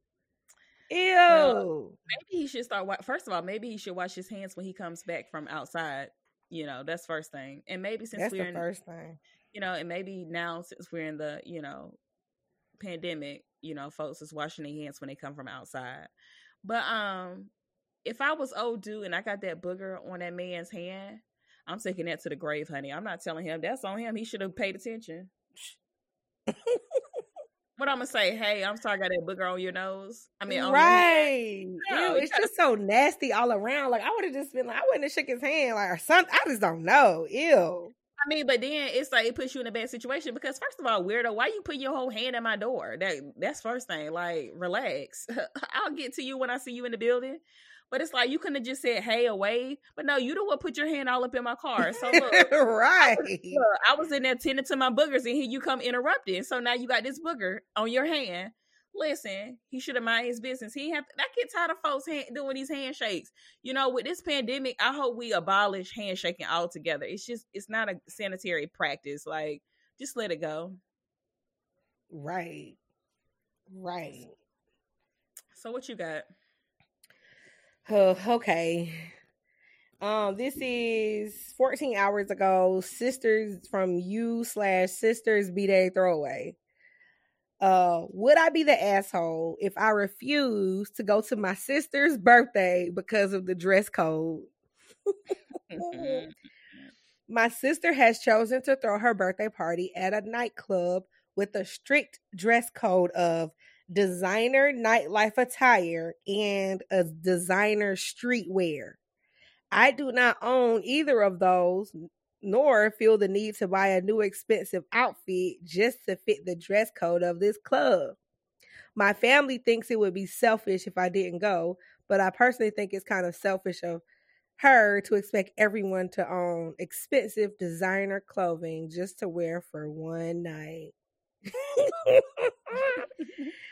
ew. Well, maybe he should start. First of all, maybe he should wash his hands when he comes back from outside. You know, that's first thing. And maybe since that's we're the in, first thing, you know, and maybe now since we're in the you know pandemic, you know, folks is washing their hands when they come from outside. But um, if I was old dude and I got that booger on that man's hand, I'm taking that to the grave, honey. I'm not telling him that's on him. He should have paid attention. what I'm gonna say? Hey, I'm sorry, I got that booger on your nose. I mean, right? No, Ew, it's gotta... just so nasty all around. Like I would have just been like, I wouldn't have shook his hand, like or something. I just don't know. Ew. I mean, but then it's like it puts you in a bad situation because first of all, weirdo, why you put your whole hand in my door? That that's first thing. Like, relax. I'll get to you when I see you in the building. But it's like you couldn't have just said hey away. But no, you don't want put your hand all up in my car. So look, right. I was, look, I was in there tending to my boogers, and here you come interrupting. So now you got this booger on your hand listen, he should have mind his business. He have I get tired of folks hand, doing these handshakes. You know, with this pandemic, I hope we abolish handshaking altogether. It's just it's not a sanitary practice. Like, just let it go. Right. Right. So what you got? Oh, okay. Um, this is 14 hours ago. Sisters from you slash sisters B Day throwaway uh would i be the asshole if i refuse to go to my sister's birthday because of the dress code? My sister has chosen to throw her birthday party at a nightclub with a strict dress code of designer nightlife attire and a designer streetwear. I do not own either of those nor feel the need to buy a new expensive outfit just to fit the dress code of this club. My family thinks it would be selfish if I didn't go, but I personally think it's kind of selfish of her to expect everyone to own expensive designer clothing just to wear for one night.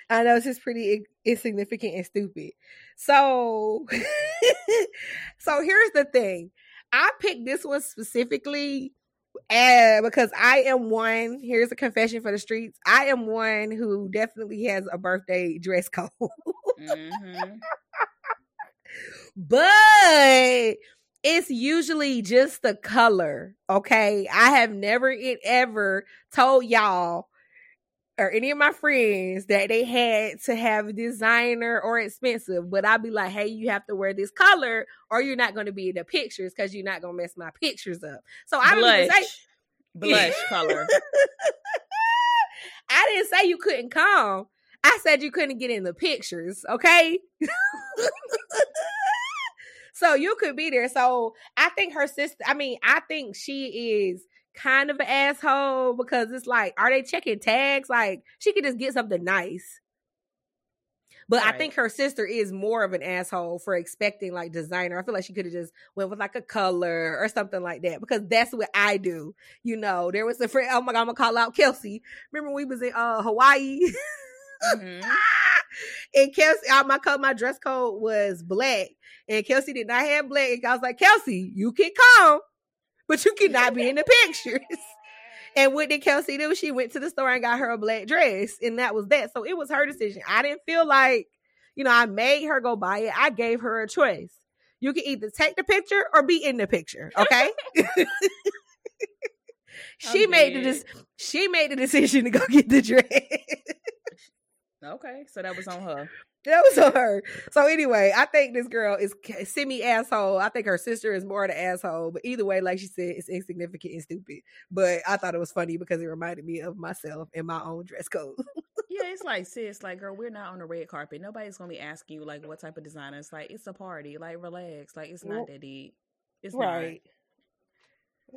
I know it's just pretty insignificant and stupid. So, so here's the thing. I picked this one specifically uh, because I am one. Here's a confession for the streets. I am one who definitely has a birthday dress code. mm-hmm. But it's usually just the color. Okay. I have never it ever told y'all or any of my friends that they had to have designer or expensive, but I'd be like, hey, you have to wear this color or you're not going to be in the pictures because you're not going to mess my pictures up. So I blush, say blush color. I didn't say you couldn't come. I said you couldn't get in the pictures, okay? so you could be there. So I think her sister, I mean, I think she is kind of an asshole because it's like, are they checking tags? Like, she could just get something nice. But right. I think her sister is more of an asshole for expecting like designer. I feel like she could have just went with like a color or something like that because that's what I do. You know, there was a friend. Oh my god, I'm gonna call out Kelsey. Remember we was in uh, Hawaii. Mm-hmm. and Kelsey, uh, my my dress code was black, and Kelsey did not have black. And I was like, Kelsey, you can come but you cannot be in the pictures. And what did Kelsey do? She went to the store and got her a black dress, and that was that. So it was her decision. I didn't feel like, you know, I made her go buy it. I gave her a choice. You can either take the picture or be in the picture. Okay. she I'm made the dead. dec- she made the decision to go get the dress. Okay, so that was on her. that was on her. So anyway, I think this girl is semi asshole. I think her sister is more of the asshole. But either way, like she said, it's insignificant and stupid. But I thought it was funny because it reminded me of myself and my own dress code. Yeah, it's like sis, like girl, we're not on the red carpet. Nobody's gonna be asking you like what type of designer. It's like it's a party. Like relax. Like it's not that deep. It's right. Let's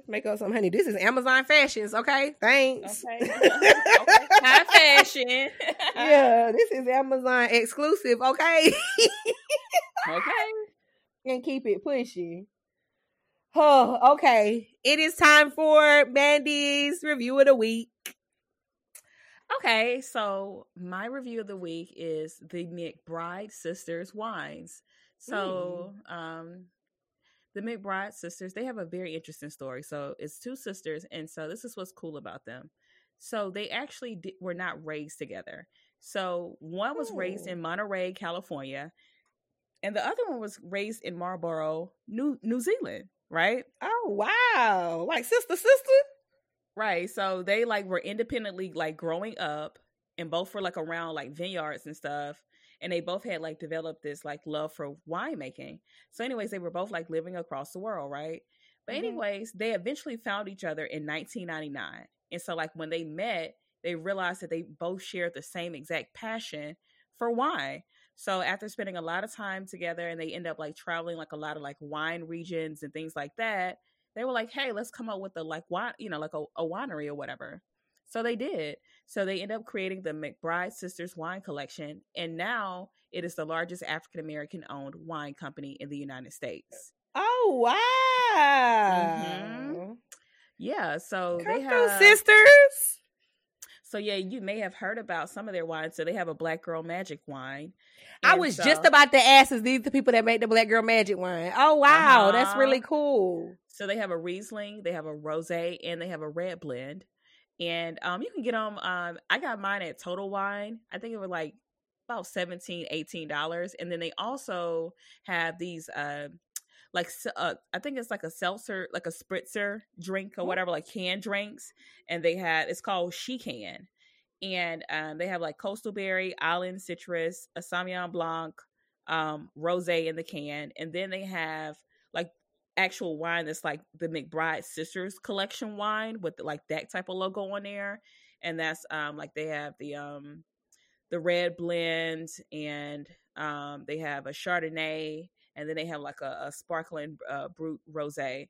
make up some honey. This is Amazon Fashions, okay? Thanks. Okay. okay. High fashion. yeah, this is Amazon exclusive, okay? Okay. and keep it pushing. Oh, okay. It is time for Mandy's review of the week. Okay, so my review of the week is the McBride Sisters wines. So, um, the McBride sisters, they have a very interesting story. So, it's two sisters, and so this is what's cool about them. So, they actually were not raised together. So, one was raised Oh. in Monterey, California, and the other one was raised in Marlborough, New New Zealand, right? Oh, wow. Like sister, sister? Right. So they like were independently like growing up and both were like around like vineyards and stuff. And they both had like developed this like love for winemaking. So, anyways, they were both like living across the world, right? But, Mhm. anyways, they eventually found each other in 1999. And so, like, when they met, they realized that they both shared the same exact passion for wine. So, after spending a lot of time together and they end up like traveling like a lot of like wine regions and things like that, they were like, hey, let's come up with a like wine, you know, like a, a winery or whatever. So they did. So they end up creating the McBride Sisters Wine Collection, and now it is the largest African American owned wine company in the United States. Oh, wow. Mhm. Yeah, so Come they have sisters. So yeah, you may have heard about some of their wines. So they have a Black Girl Magic wine. I was so- just about to ask, is these the people that make the Black Girl Magic wine? Oh, wow. That's Uh-huh. really cool. So they have a Riesling, they have a Rosé, and they have a red blend. And um, you can get them. Um, I got mine at Total Wine. I think it was like about 17 dollars. And then they also have these, uh, like uh, I think it's like a seltzer, like a spritzer drink or whatever, like canned drinks. And they had it's called She Can, and um, they have like Coastal Berry, Island Citrus, a Sauvignon Blanc, um, Rosé in the can, and then they have actual wine that's like the McBride Sisters collection wine with like that type of logo on there, and that's um like they have the um the red blend and um they have a Chardonnay and then they have like a, a sparkling uh, brut rosé.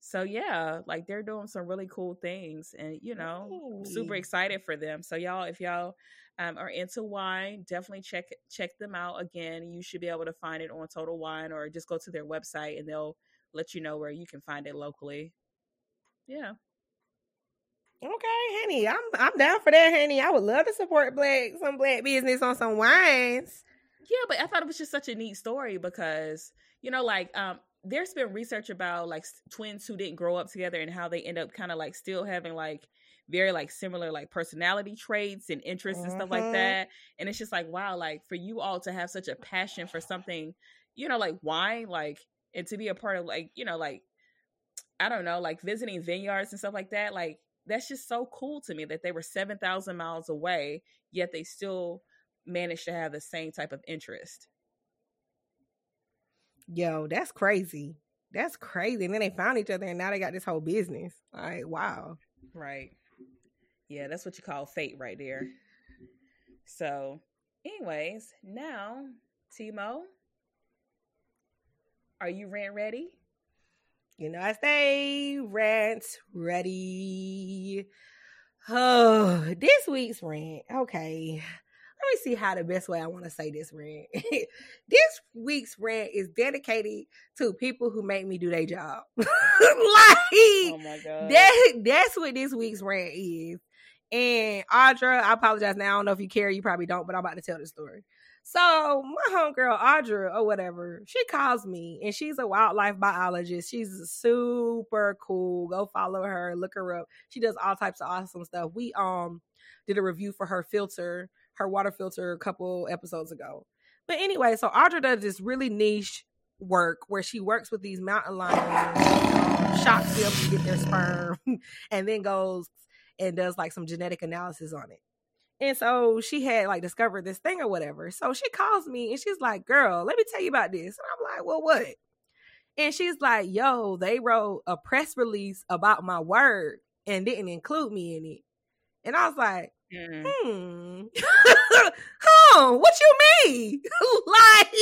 So yeah, like they're doing some really cool things, and you know, super excited for them. So y'all, if y'all um, are into wine, definitely check check them out. Again, you should be able to find it on Total Wine or just go to their website and they'll let you know where you can find it locally. Yeah. Okay, honey, I'm I'm down for that, honey. I would love to support black some black business on some wines. Yeah, but I thought it was just such a neat story because, you know, like um there's been research about like twins who didn't grow up together and how they end up kind of like still having like very like similar like personality traits and interests and stuff like Mhm. that. And it's just like wow, like for you all to have such a passion for something, you know, like wine, like and to be a part of like, you know, like I don't know, like visiting vineyards and stuff like that, like that's just so cool to me that they were 7,000 miles away, yet they still managed to have the same type of interest. Yo, that's crazy. That's crazy. And then they found each other and now they got this whole business. Like, wow. Right. Yeah, that's what you call fate right there. So, anyways, now, Timo, are you rant ready? You know, I stay rant ready. Oh, this week's rant. Okay. Let me see how the best way I want to say this rant. this week's rant is dedicated to people who make me do their job. like Oh my god. that that's what this week's rant is. And Audra, I apologize now. I don't know if you care, you probably don't, but I'm about to tell the story. So my homegirl Audra or whatever, she calls me and she's a wildlife biologist. She's super cool. Go follow her, look her up. She does all types of awesome stuff. We um did a review for her filter, her water filter a couple episodes ago. But anyway, so Audra does this really niche work where she works with these mountain lions, shocks them to get their sperm, and then goes and does like some genetic analysis on it. And so she had like discovered this thing or whatever. So she calls me and she's like, Girl, let me tell you about this. And I'm like, Well, what? And she's like, Yo, they wrote a press release about my work and didn't include me in it. And I was like, mm. Hmm. huh, what you mean? like,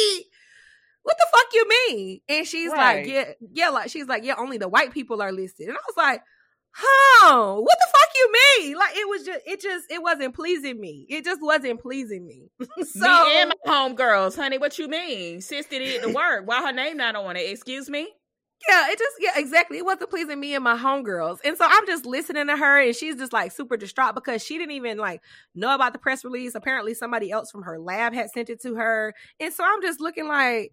what the fuck you mean? And she's right. like, Yeah, yeah, like she's like, Yeah, only the white people are listed. And I was like, huh what the fuck you mean like it was just it just it wasn't pleasing me it just wasn't pleasing me so me and my homegirls honey what you mean sister did the work why her name not on it excuse me yeah, it just yeah, exactly. It wasn't pleasing me and my homegirls. And so I'm just listening to her and she's just like super distraught because she didn't even like know about the press release. Apparently somebody else from her lab had sent it to her. And so I'm just looking like,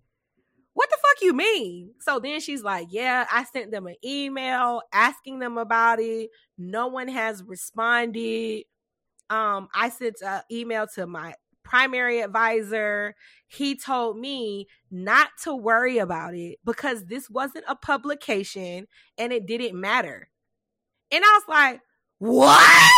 what the fuck you mean? So then she's like, yeah, I sent them an email asking them about it. No one has responded. Um, I sent an email to my primary advisor. He told me not to worry about it because this wasn't a publication and it didn't matter. And I was like, what?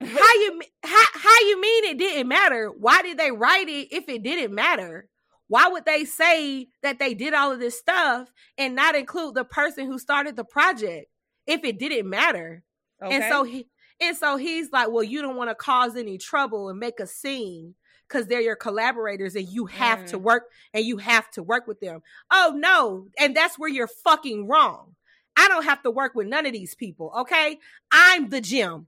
how you how, how you mean it didn't matter? Why did they write it if it didn't matter? Why would they say that they did all of this stuff and not include the person who started the project if it didn't matter? Okay. And so he and so he's like, Well, you don't want to cause any trouble and make a scene because they're your collaborators and you have mm. to work and you have to work with them. Oh no, and that's where you're fucking wrong. I don't have to work with none of these people, okay? I'm the gym.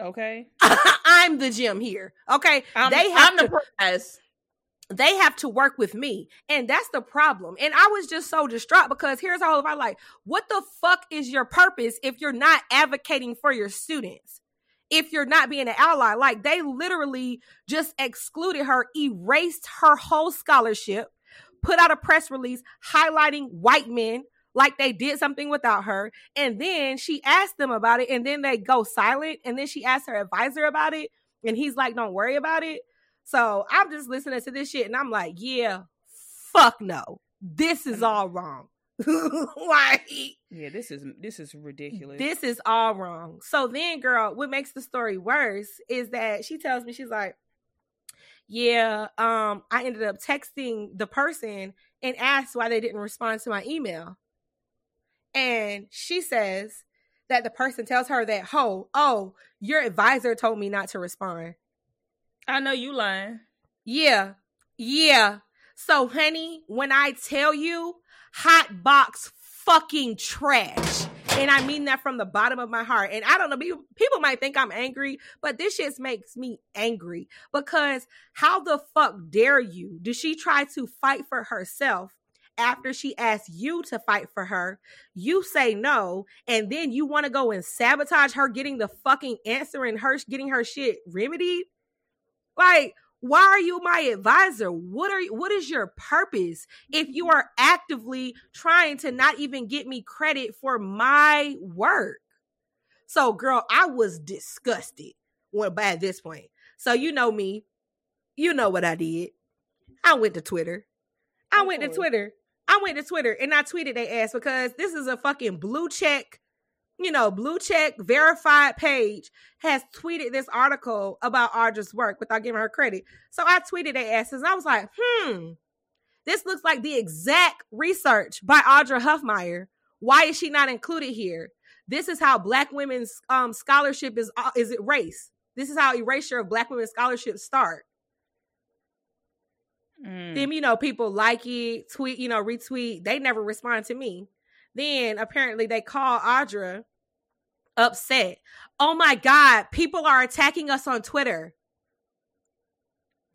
Okay. I'm the gym here. Okay. I'm, they have I'm to, the prize they have to work with me. And that's the problem. And I was just so distraught because here's all of our like, what the fuck is your purpose if you're not advocating for your students? If you're not being an ally, like they literally just excluded her, erased her whole scholarship, put out a press release highlighting white men like they did something without her. And then she asked them about it, and then they go silent. And then she asked her advisor about it, and he's like, Don't worry about it. So I'm just listening to this shit and I'm like, yeah, fuck no. This is all wrong. like Yeah, this is this is ridiculous. This is all wrong. So then girl, what makes the story worse is that she tells me she's like, yeah, um, I ended up texting the person and asked why they didn't respond to my email. And she says that the person tells her that, oh, oh, your advisor told me not to respond. I know you lying. Yeah. Yeah. So, honey, when I tell you hot box fucking trash, and I mean that from the bottom of my heart. And I don't know, people, might think I'm angry, but this shit makes me angry because how the fuck dare you? Did she try to fight for herself after she asked you to fight for her? You say no, and then you want to go and sabotage her getting the fucking answer and her getting her shit remedied? Like, why are you my advisor? What are you, what is your purpose if you are actively trying to not even get me credit for my work? So, girl, I was disgusted when by this point. So you know me, you know what I did. I went to Twitter. I okay. went to Twitter. I went to Twitter and I tweeted they ass because this is a fucking blue check you know, blue check verified page has tweeted this article about Audra's work without giving her credit. So I tweeted their asses. I was like, hmm, this looks like the exact research by Audra Huffmeyer. Why is she not included here? This is how Black women's um, scholarship is uh, is erased. This is how erasure of Black women's scholarships start. Mm. Then you know people like it, tweet, you know, retweet. They never respond to me. Then apparently they call Audra upset. Oh my God, people are attacking us on Twitter.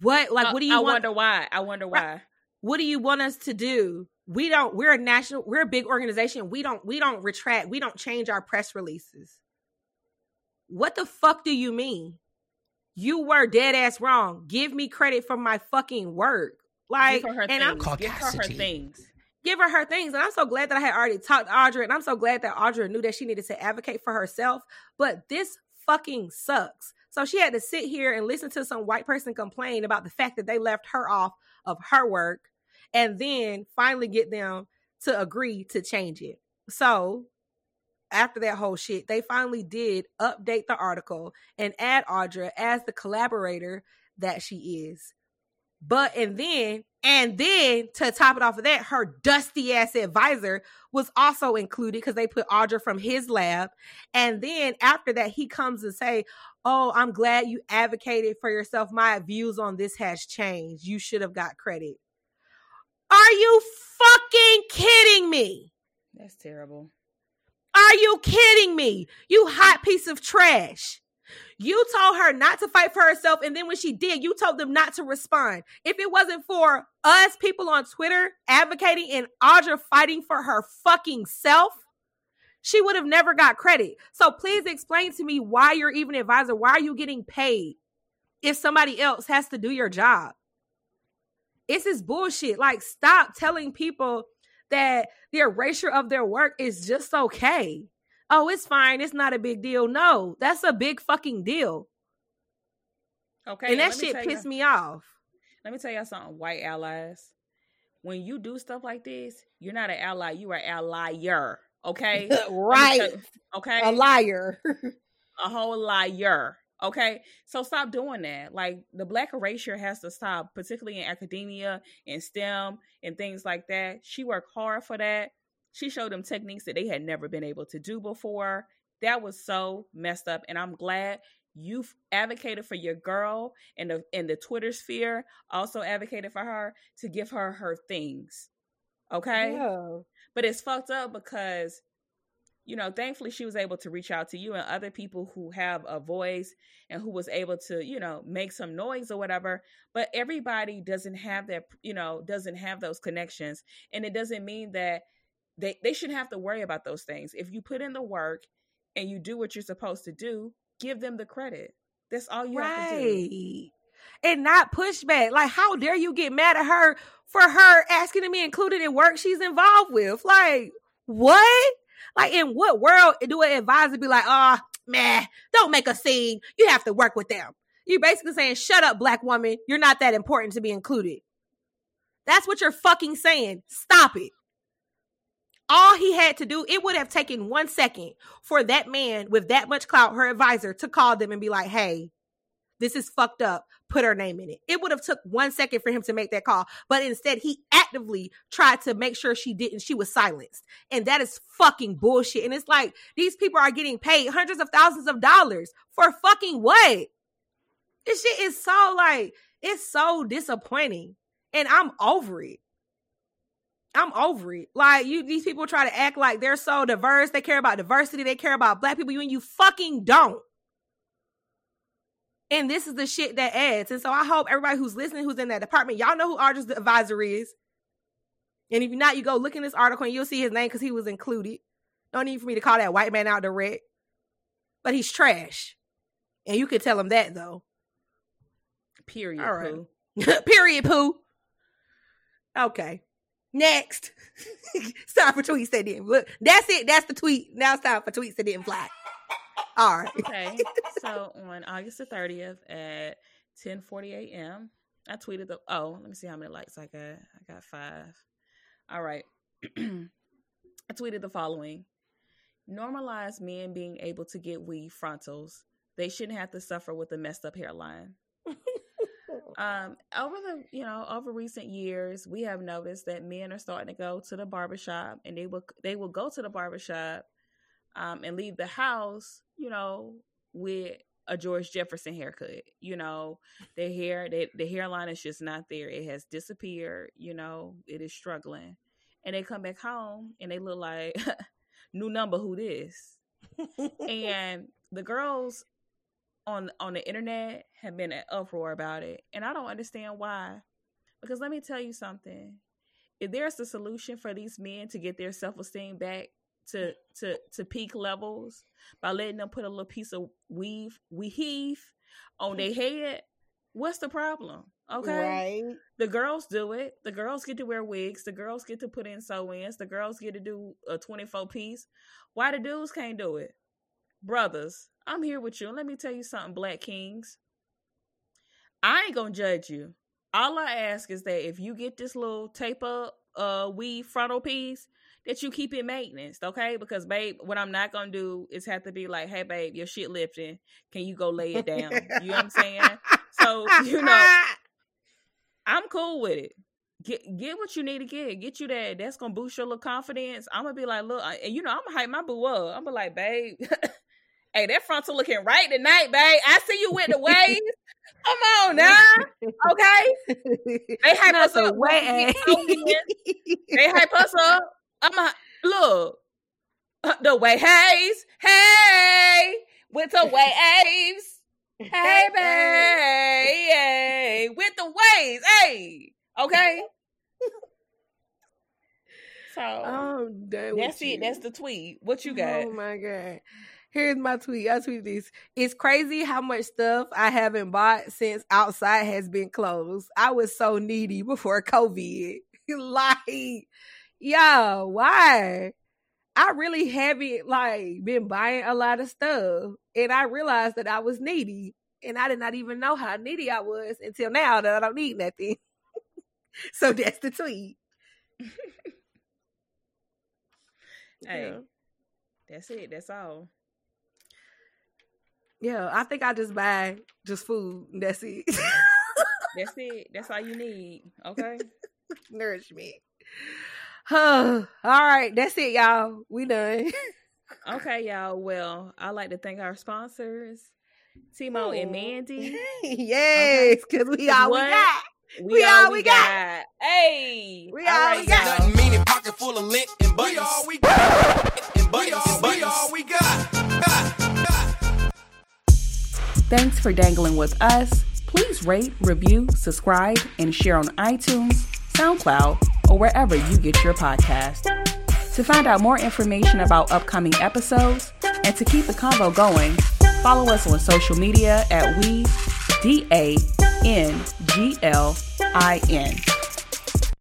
What like what do you I want? wonder why. I wonder why. What do you want us to do? We don't we're a national we're a big organization. We don't we don't retract, we don't change our press releases. What the fuck do you mean? you were dead ass wrong. Give me credit for my fucking work. Like, Give her her and things. I'm Give her her things. Give her her things. And I'm so glad that I had already talked to Audra, and I'm so glad that Audra knew that she needed to advocate for herself. But this fucking sucks. So she had to sit here and listen to some white person complain about the fact that they left her off of her work, and then finally get them to agree to change it. So after that whole shit, they finally did update the article and add Audra as the collaborator that she is. But and then and then to top it off of that, her dusty ass advisor was also included because they put Audra from his lab. And then after that, he comes and say, "Oh, I'm glad you advocated for yourself. My views on this has changed. You should have got credit." Are you fucking kidding me? That's terrible. Are you kidding me? You hot piece of trash. You told her not to fight for herself, and then when she did, you told them not to respond. If it wasn't for us people on Twitter advocating and Audra fighting for her fucking self, she would have never got credit. So please explain to me why you're even an advisor. Why are you getting paid if somebody else has to do your job? It's this bullshit. Like, stop telling people that the erasure of their work is just okay. Oh, it's fine. It's not a big deal. No, that's a big fucking deal. Okay. and that shit pissed me off. Let me tell y'all something, white allies. When you do stuff like this, you're not an ally. You are allier. Okay. Let me right. tell- Okay. A liar. a whole liar. Okay, so stop doing that. Like the black erasure has to stop, particularly in academia and STEM and things like that. She worked hard for that. She showed them techniques that they had never been able to do before. That was so messed up, and I'm glad you've advocated for your girl and the in the Twitter sphere also advocated for her to give her her things. Okay, Yeah. but it's fucked up because you know thankfully she was able to reach out to you and other people who have a voice and who was able to you know make some noise or whatever but everybody doesn't have that you know doesn't have those connections and it doesn't mean that they they shouldn't have to worry about those things if you put in the work and you do what you're supposed to do give them the credit that's all you have to do. And not pushback. Like, how dare you get mad at her for her asking to be included in work she's involved with? Like, what? Like, in what world do an advisor be like, oh, man, don't make a scene. You have to work with them. You're basically saying, shut up, black woman. You're not that important to be included. That's what you're fucking saying. Stop it. All he had to do, it would have taken one second for that man with that much clout, her advisor, to call them and be like, hey, this is fucked up. Put her name in it. It would have took one second for him to make that call, but instead he actively tried to make sure she didn't. She was silenced, and that is fucking bullshit. And it's like these people are getting paid hundreds of thousands of dollars for fucking what? This shit is so like it's so disappointing, and I'm over it. I'm over it. Like you, these people try to act like they're so diverse. They care about diversity. They care about black people. You and you fucking don't. And this is the shit that adds. And so I hope everybody who's listening, who's in that department, y'all know who Audra's advisor is. And if you're not, you go look in this article and you'll see his name because he was included. No need for me to call that white man out direct. But he's trash. And you can tell him that though. period All right. Pooh. Period, poo. Okay. Next. it's time for tweets that didn't. Look, that's it. That's the tweet. Now it's time for tweets that didn't fly. All right. okay so on august the 30th at 10 40 a.m i tweeted the oh let me see how many likes i got i got five all right i tweeted the following normalize men being able to get weave frontals they shouldn't have to suffer with a messed up hairline um over the you know over recent years we have noticed that men are starting to go to the barbershop and they will they will go to the barbershop um and leave the house you know with a george jefferson haircut you know. Their hair they, the hairline is just not there. It has disappeared you know. It is struggling. And they come back home and they look like new number who this. And the girls on on the internet have been an uproar about it and i don't understand why because let me tell you something if there's a solution for these men to get their self-esteem back to to to peak levels by letting them put a little piece of weave we heave on their head, what's the problem? Okay. Right. The girls do it. The girls get to wear wigs. The girls get to put in sew ins. The girls get to do a 24 piece. Why the dudes can't do it? Brothers, I'm here with you. And let me tell you something, Black Kings. I ain't gonna judge you. All I ask is that if you get this little tape up uh weave frontal piece, that you keep it maintenance, okay? Because babe, what I'm not gonna do is have to be like, hey babe, your shit lifting. Can you go lay it down? you know what I'm saying? So, you know, I'm cool with it. Get get what you need to get. Get you that. That's gonna boost your little confidence. I'm gonna be like, look, and you know, I'm gonna hype my boo up. I'm gonna be like, babe, hey, that frontal looking right tonight, babe. I see you with the waves. Come on now, okay? They hype Not us the up. way. They hype us up. I'm a look uh, the way haze, hey, with the waves. Hey, babe, hey, with the waves, hey, okay. So I'm done with that's it. you. That's the tweet. What you got? Oh my god. Here's my tweet. I tweet this. It's crazy how much stuff I haven't bought since outside has been closed. I was so needy before COVID. like, yo, why? I really haven't like been buying a lot of stuff. And I realized that I was needy. And I did not even know how needy I was until now that I don't need nothing. so that's the tweet. Hey, Yeah. that's it. That's all. Yeah, I think I just buy just food. and That's it. That's it. That's all you need. Okay. Nourishment. Huh. All right, that's it, y'all. We done. Okay, y'all. Well, I'd like to thank our sponsors, Timo and Mandy. yes, because we all we got. We, We all all we we got. got. Hey. We all all right, we got. Nothing meaning, pocket full of lint and buttons. We all we got. And buttons, and buttons. We all we got. got, got. Thanks for dangling with us. Please rate, review, subscribe, and share on iTunes, SoundCloud, or wherever you get your podcast. To find out more information about upcoming episodes and to keep the convo going, follow us on social media at we d a n g l i n.